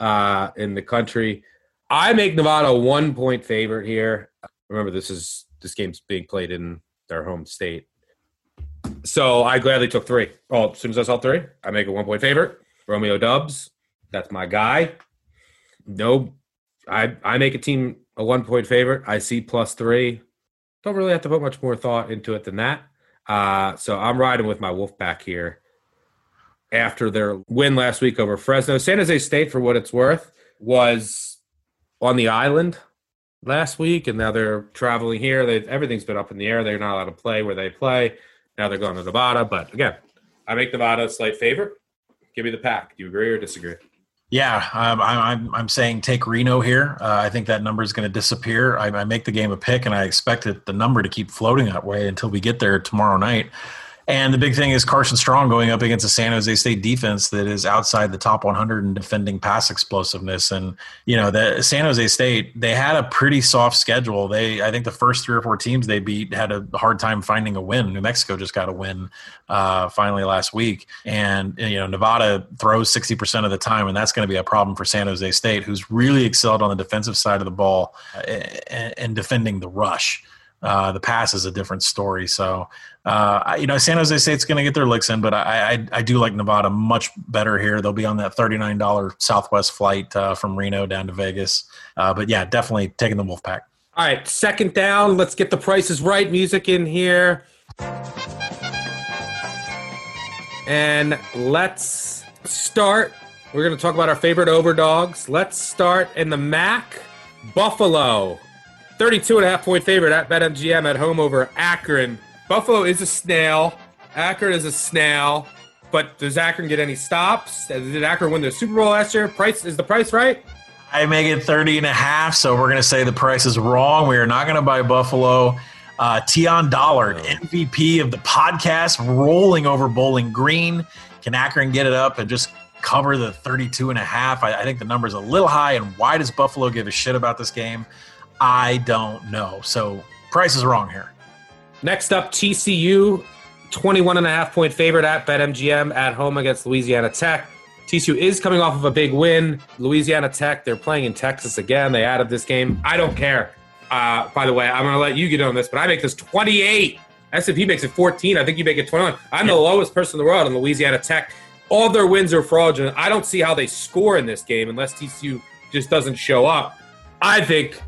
uh, in the country. I make Nevada a one point favorite here. Remember, this is this game's being played in their home state. So I gladly took three. Oh, as soon as I saw three, I make a one point favorite. Romeo Doubs, that's my guy. No, I I make a team a one point favorite. I see plus three. Don't really have to put much more thought into it than that. Uh, so I'm riding with my wolf Wolfpack here. After their win last week over Fresno, San Jose State, for what it's worth, was on the island last week, and now they're traveling here. They everything's been up in the air. They're not allowed to play where they play. Now they're going to Nevada. But again, I make Nevada a slight favorite. Give me the pack. Do you agree or disagree? Yeah, um, I'm, I'm saying take Reno here. Uh, I think that number is going to disappear. I, I, make the game a pick, and I expect it, the number to keep floating that way until we get there tomorrow night. And the big thing is Carson Strong going up against a San Jose State defense that is outside the top 100 in defending pass explosiveness. And you know, the San Jose State they had a pretty soft schedule. They I think the first three or four teams they beat had a hard time finding a win. New Mexico just got a win uh, finally last week, and you know Nevada throws 60 percent of the time, and that's going to be a problem for San Jose State, who's really excelled on the defensive side of the ball and, and defending the rush. Uh, the pass is a different story. So, uh, you know, San Jose State's going to get their licks in, but I, I, I do like Nevada much better here. They'll be on that thirty nine dollar Southwest flight uh, from Reno down to Vegas. Uh, but yeah, definitely taking the Wolfpack. All right, second down. Let's get the prices right. Music in here, and let's start. We're going to talk about our favorite overdogs. Let's start in the MAC. Buffalo 32 and a half point favorite at BetMGM at home over Akron. Buffalo is a snail. Akron is a snail. But does Akron get any stops? Did Akron win the Super Bowl last year? Price is the price right? I make it 30 and a half, so we're going to say the price is wrong. We are not going to buy Buffalo. Uh, Tion Dollard, MVP of the podcast, rolling over Bowling Green. Can Akron get it up and just cover the 32 and a half? I, I think the number is a little high. And why does Buffalo give a shit about this game? I don't know. So price is wrong here. Next up, TCU, 21 and a half point favorite at BetMGM at home against Louisiana Tech. TCU is coming off of a big win. Louisiana Tech, they're playing in Texas again. They added this game. I don't care. Uh, by the way, I'm going to let you get on this, but I make this 28. S&P makes it 14. I think you make it 21. I'm the lowest person in the world on Louisiana Tech. All their wins are fraudulent. I don't see how they score in this game unless TCU just doesn't show up. I think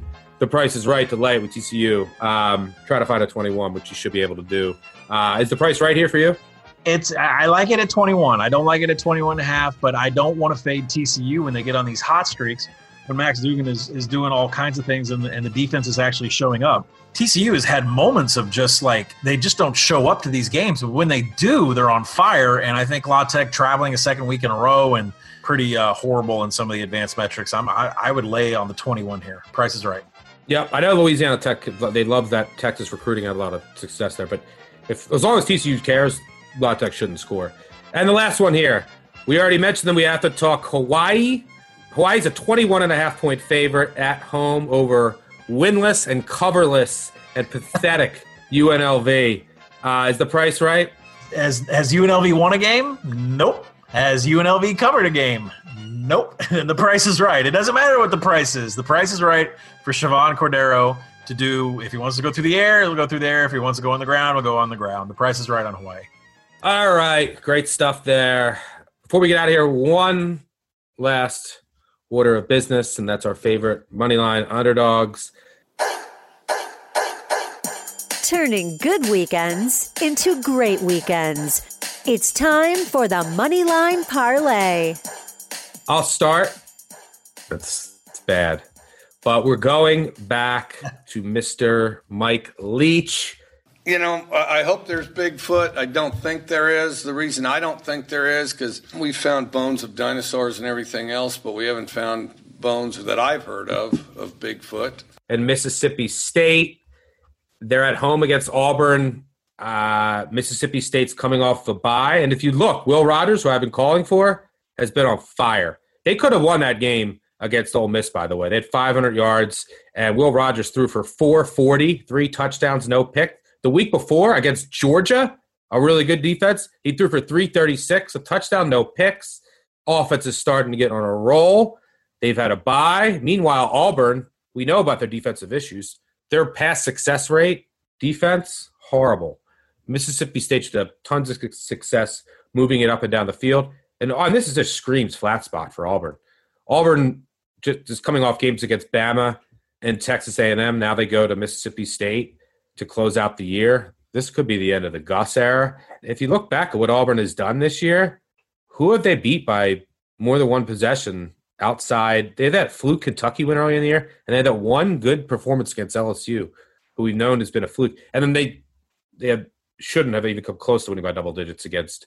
the price is right to lay with TCU. Um, try to find a 21, which you should be able to do. Uh, is the price right here for you? It's I like it at 21. I don't like it at 21 and a half, but I don't want to fade TCU when they get on these hot streaks. When Max Duggan is, is doing all kinds of things and the, and the defense is actually showing up. TCU has had moments of just like they just don't show up to these games, but when they do, they're on fire. And I think La Tech traveling a second week in a row and pretty uh, horrible in some of the advanced metrics. I'm, I, I would lay on the 21 here. Price is right. Yeah, I know Louisiana Tech. They love that Texas recruiting had a lot of success there. But if as long as TCU cares, La Tech shouldn't score. And the last one here, we already mentioned them. we have to talk Hawaii. Hawaii's a 21 and a half point favorite at home over winless and coverless and pathetic UNLV. Uh, is the price right? Has has UNLV won a game? Nope. Has UNLV covered a game? Nope. and the price is right. It doesn't matter what the price is. The price is right for Chevan Cordeiro to do. If he wants to go through the air, he'll go through the air. If he wants to go on the ground, he'll go on the ground. The price is right on Hawaii. All right. Great stuff there. Before we get out of here, one last order of business, and that's our favorite money line underdogs. Turning good weekends into great weekends. It's time for the Moneyline Parlay. I'll start. That's it's bad. But we're going back to Mr. Mike Leach. You know, I hope there's Bigfoot. I don't think there is. The reason I don't think there is because we found bones of dinosaurs and everything else, but we haven't found bones that I've heard of of Bigfoot. And Mississippi State, they're at home against Auburn. Uh, Mississippi State's coming off the bye, and if you look, Will Rogers, who I've been calling for, has been on fire. They could have won that game against Ole Miss, by the way. They had 500 yards, and Will Rogers threw for 440, three touchdowns, no pick. The week before against Georgia, a really good defense, he threw for 336, a touchdown, no picks. Offense is starting to get on a roll. They've had a bye. Meanwhile, Auburn, we know about their defensive issues. Their pass success rate, defense, horrible. Mississippi State should have tons of success moving it up and down the field. And, oh, and this is just screams flat spot for Auburn. Auburn just, just coming off games against Bama and Texas A&M. Now they go to Mississippi State to close out the year. This could be the end of the Gus era. If you look back at what Auburn has done this year, who have they beat by more than one possession outside. They had that fluke Kentucky win early in the year, and they had that one good performance against LSU, who we've known has been a fluke. And then they they have, shouldn't have even come close to winning by double digits against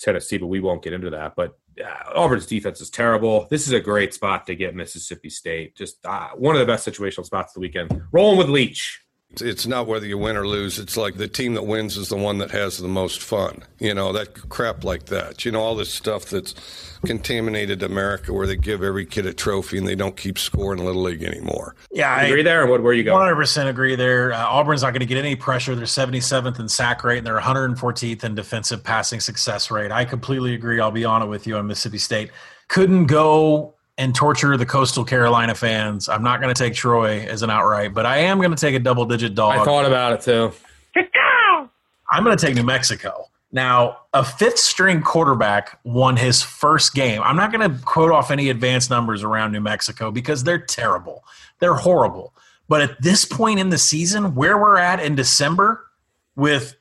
Tennessee, but we won't get into that. But uh, Auburn's defense is terrible. This is a great spot to get Mississippi State. Just uh, one of the best situational spots of the weekend. Rolling with Leach. It's not whether you win or lose. It's like the team that wins is the one that has the most fun. You know, that crap like that. You know, all this stuff that's contaminated America where they give every kid a trophy and they don't keep scoring Little League anymore. Yeah, I agree there. What, where you going? 100% agree there. Uh, Auburn's not going to get any pressure. They're 77th in sack rate and they're 114th in defensive passing success rate. I completely agree. I'll be on it with you on Mississippi State. Couldn't go and torture the coastal Carolina fans. I'm not going to take Troy as an outright, but I am going to take a double digit dog. I thought about it too. I'm going to take New Mexico. Now, a fifth string quarterback won his first game. I'm not going to quote off any advanced numbers around New Mexico because they're terrible. They're horrible. But at this point in the season, where we're at in December with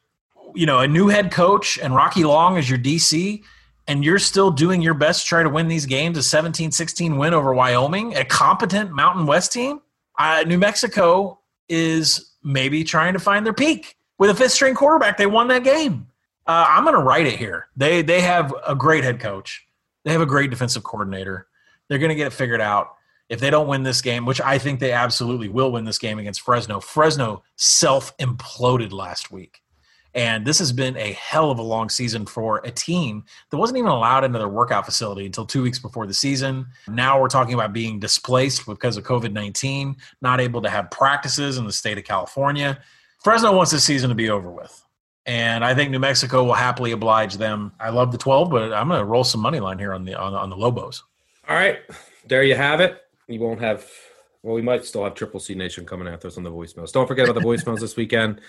you know, a new head coach and Rocky Long as your DC, and you're still doing your best to try to win these games a 17 16 win over Wyoming, a competent Mountain West team, uh, New Mexico is maybe trying to find their peak. With a fifth string quarterback, they won that game. Uh, I'm going to write it here. They, they have a great head coach, they have a great defensive coordinator. They're going to get it figured out. If they don't win this game, which I think they absolutely will win this game against Fresno, Fresno self imploded last week. And this has been a hell of a long season for a team that wasn't even allowed into their workout facility until two weeks before the season. Now we're talking about being displaced because of COVID 19, not able to have practices in the state of California. Fresno wants this season to be over with. And I think New Mexico will happily oblige them. I love the 12, but I'm going to roll some money line here on the on, on the Lobos. All right. There you have it. You won't have, well, we might still have Triple C Nation coming after us on the voicemails. Don't forget about the voicemails this weekend.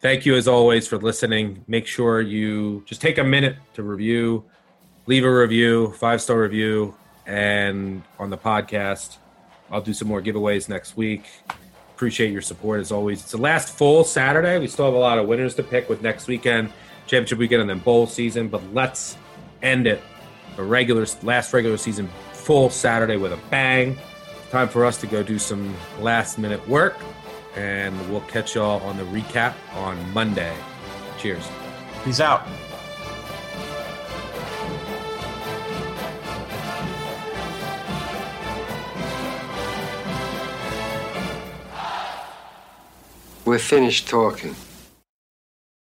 Thank you as always for listening. Make sure you just take a minute to review, leave a review, five star review, and on the podcast. I'll do some more giveaways next week. Appreciate your support as always. It's the last full Saturday. We still have a lot of winners to pick with next weekend, championship weekend, and then bowl season. But let's end it a regular last regular season full Saturday with a bang. Time for us to go do some last minute work and we'll catch y'all on the recap on Monday. Cheers. Peace out. We're finished talking.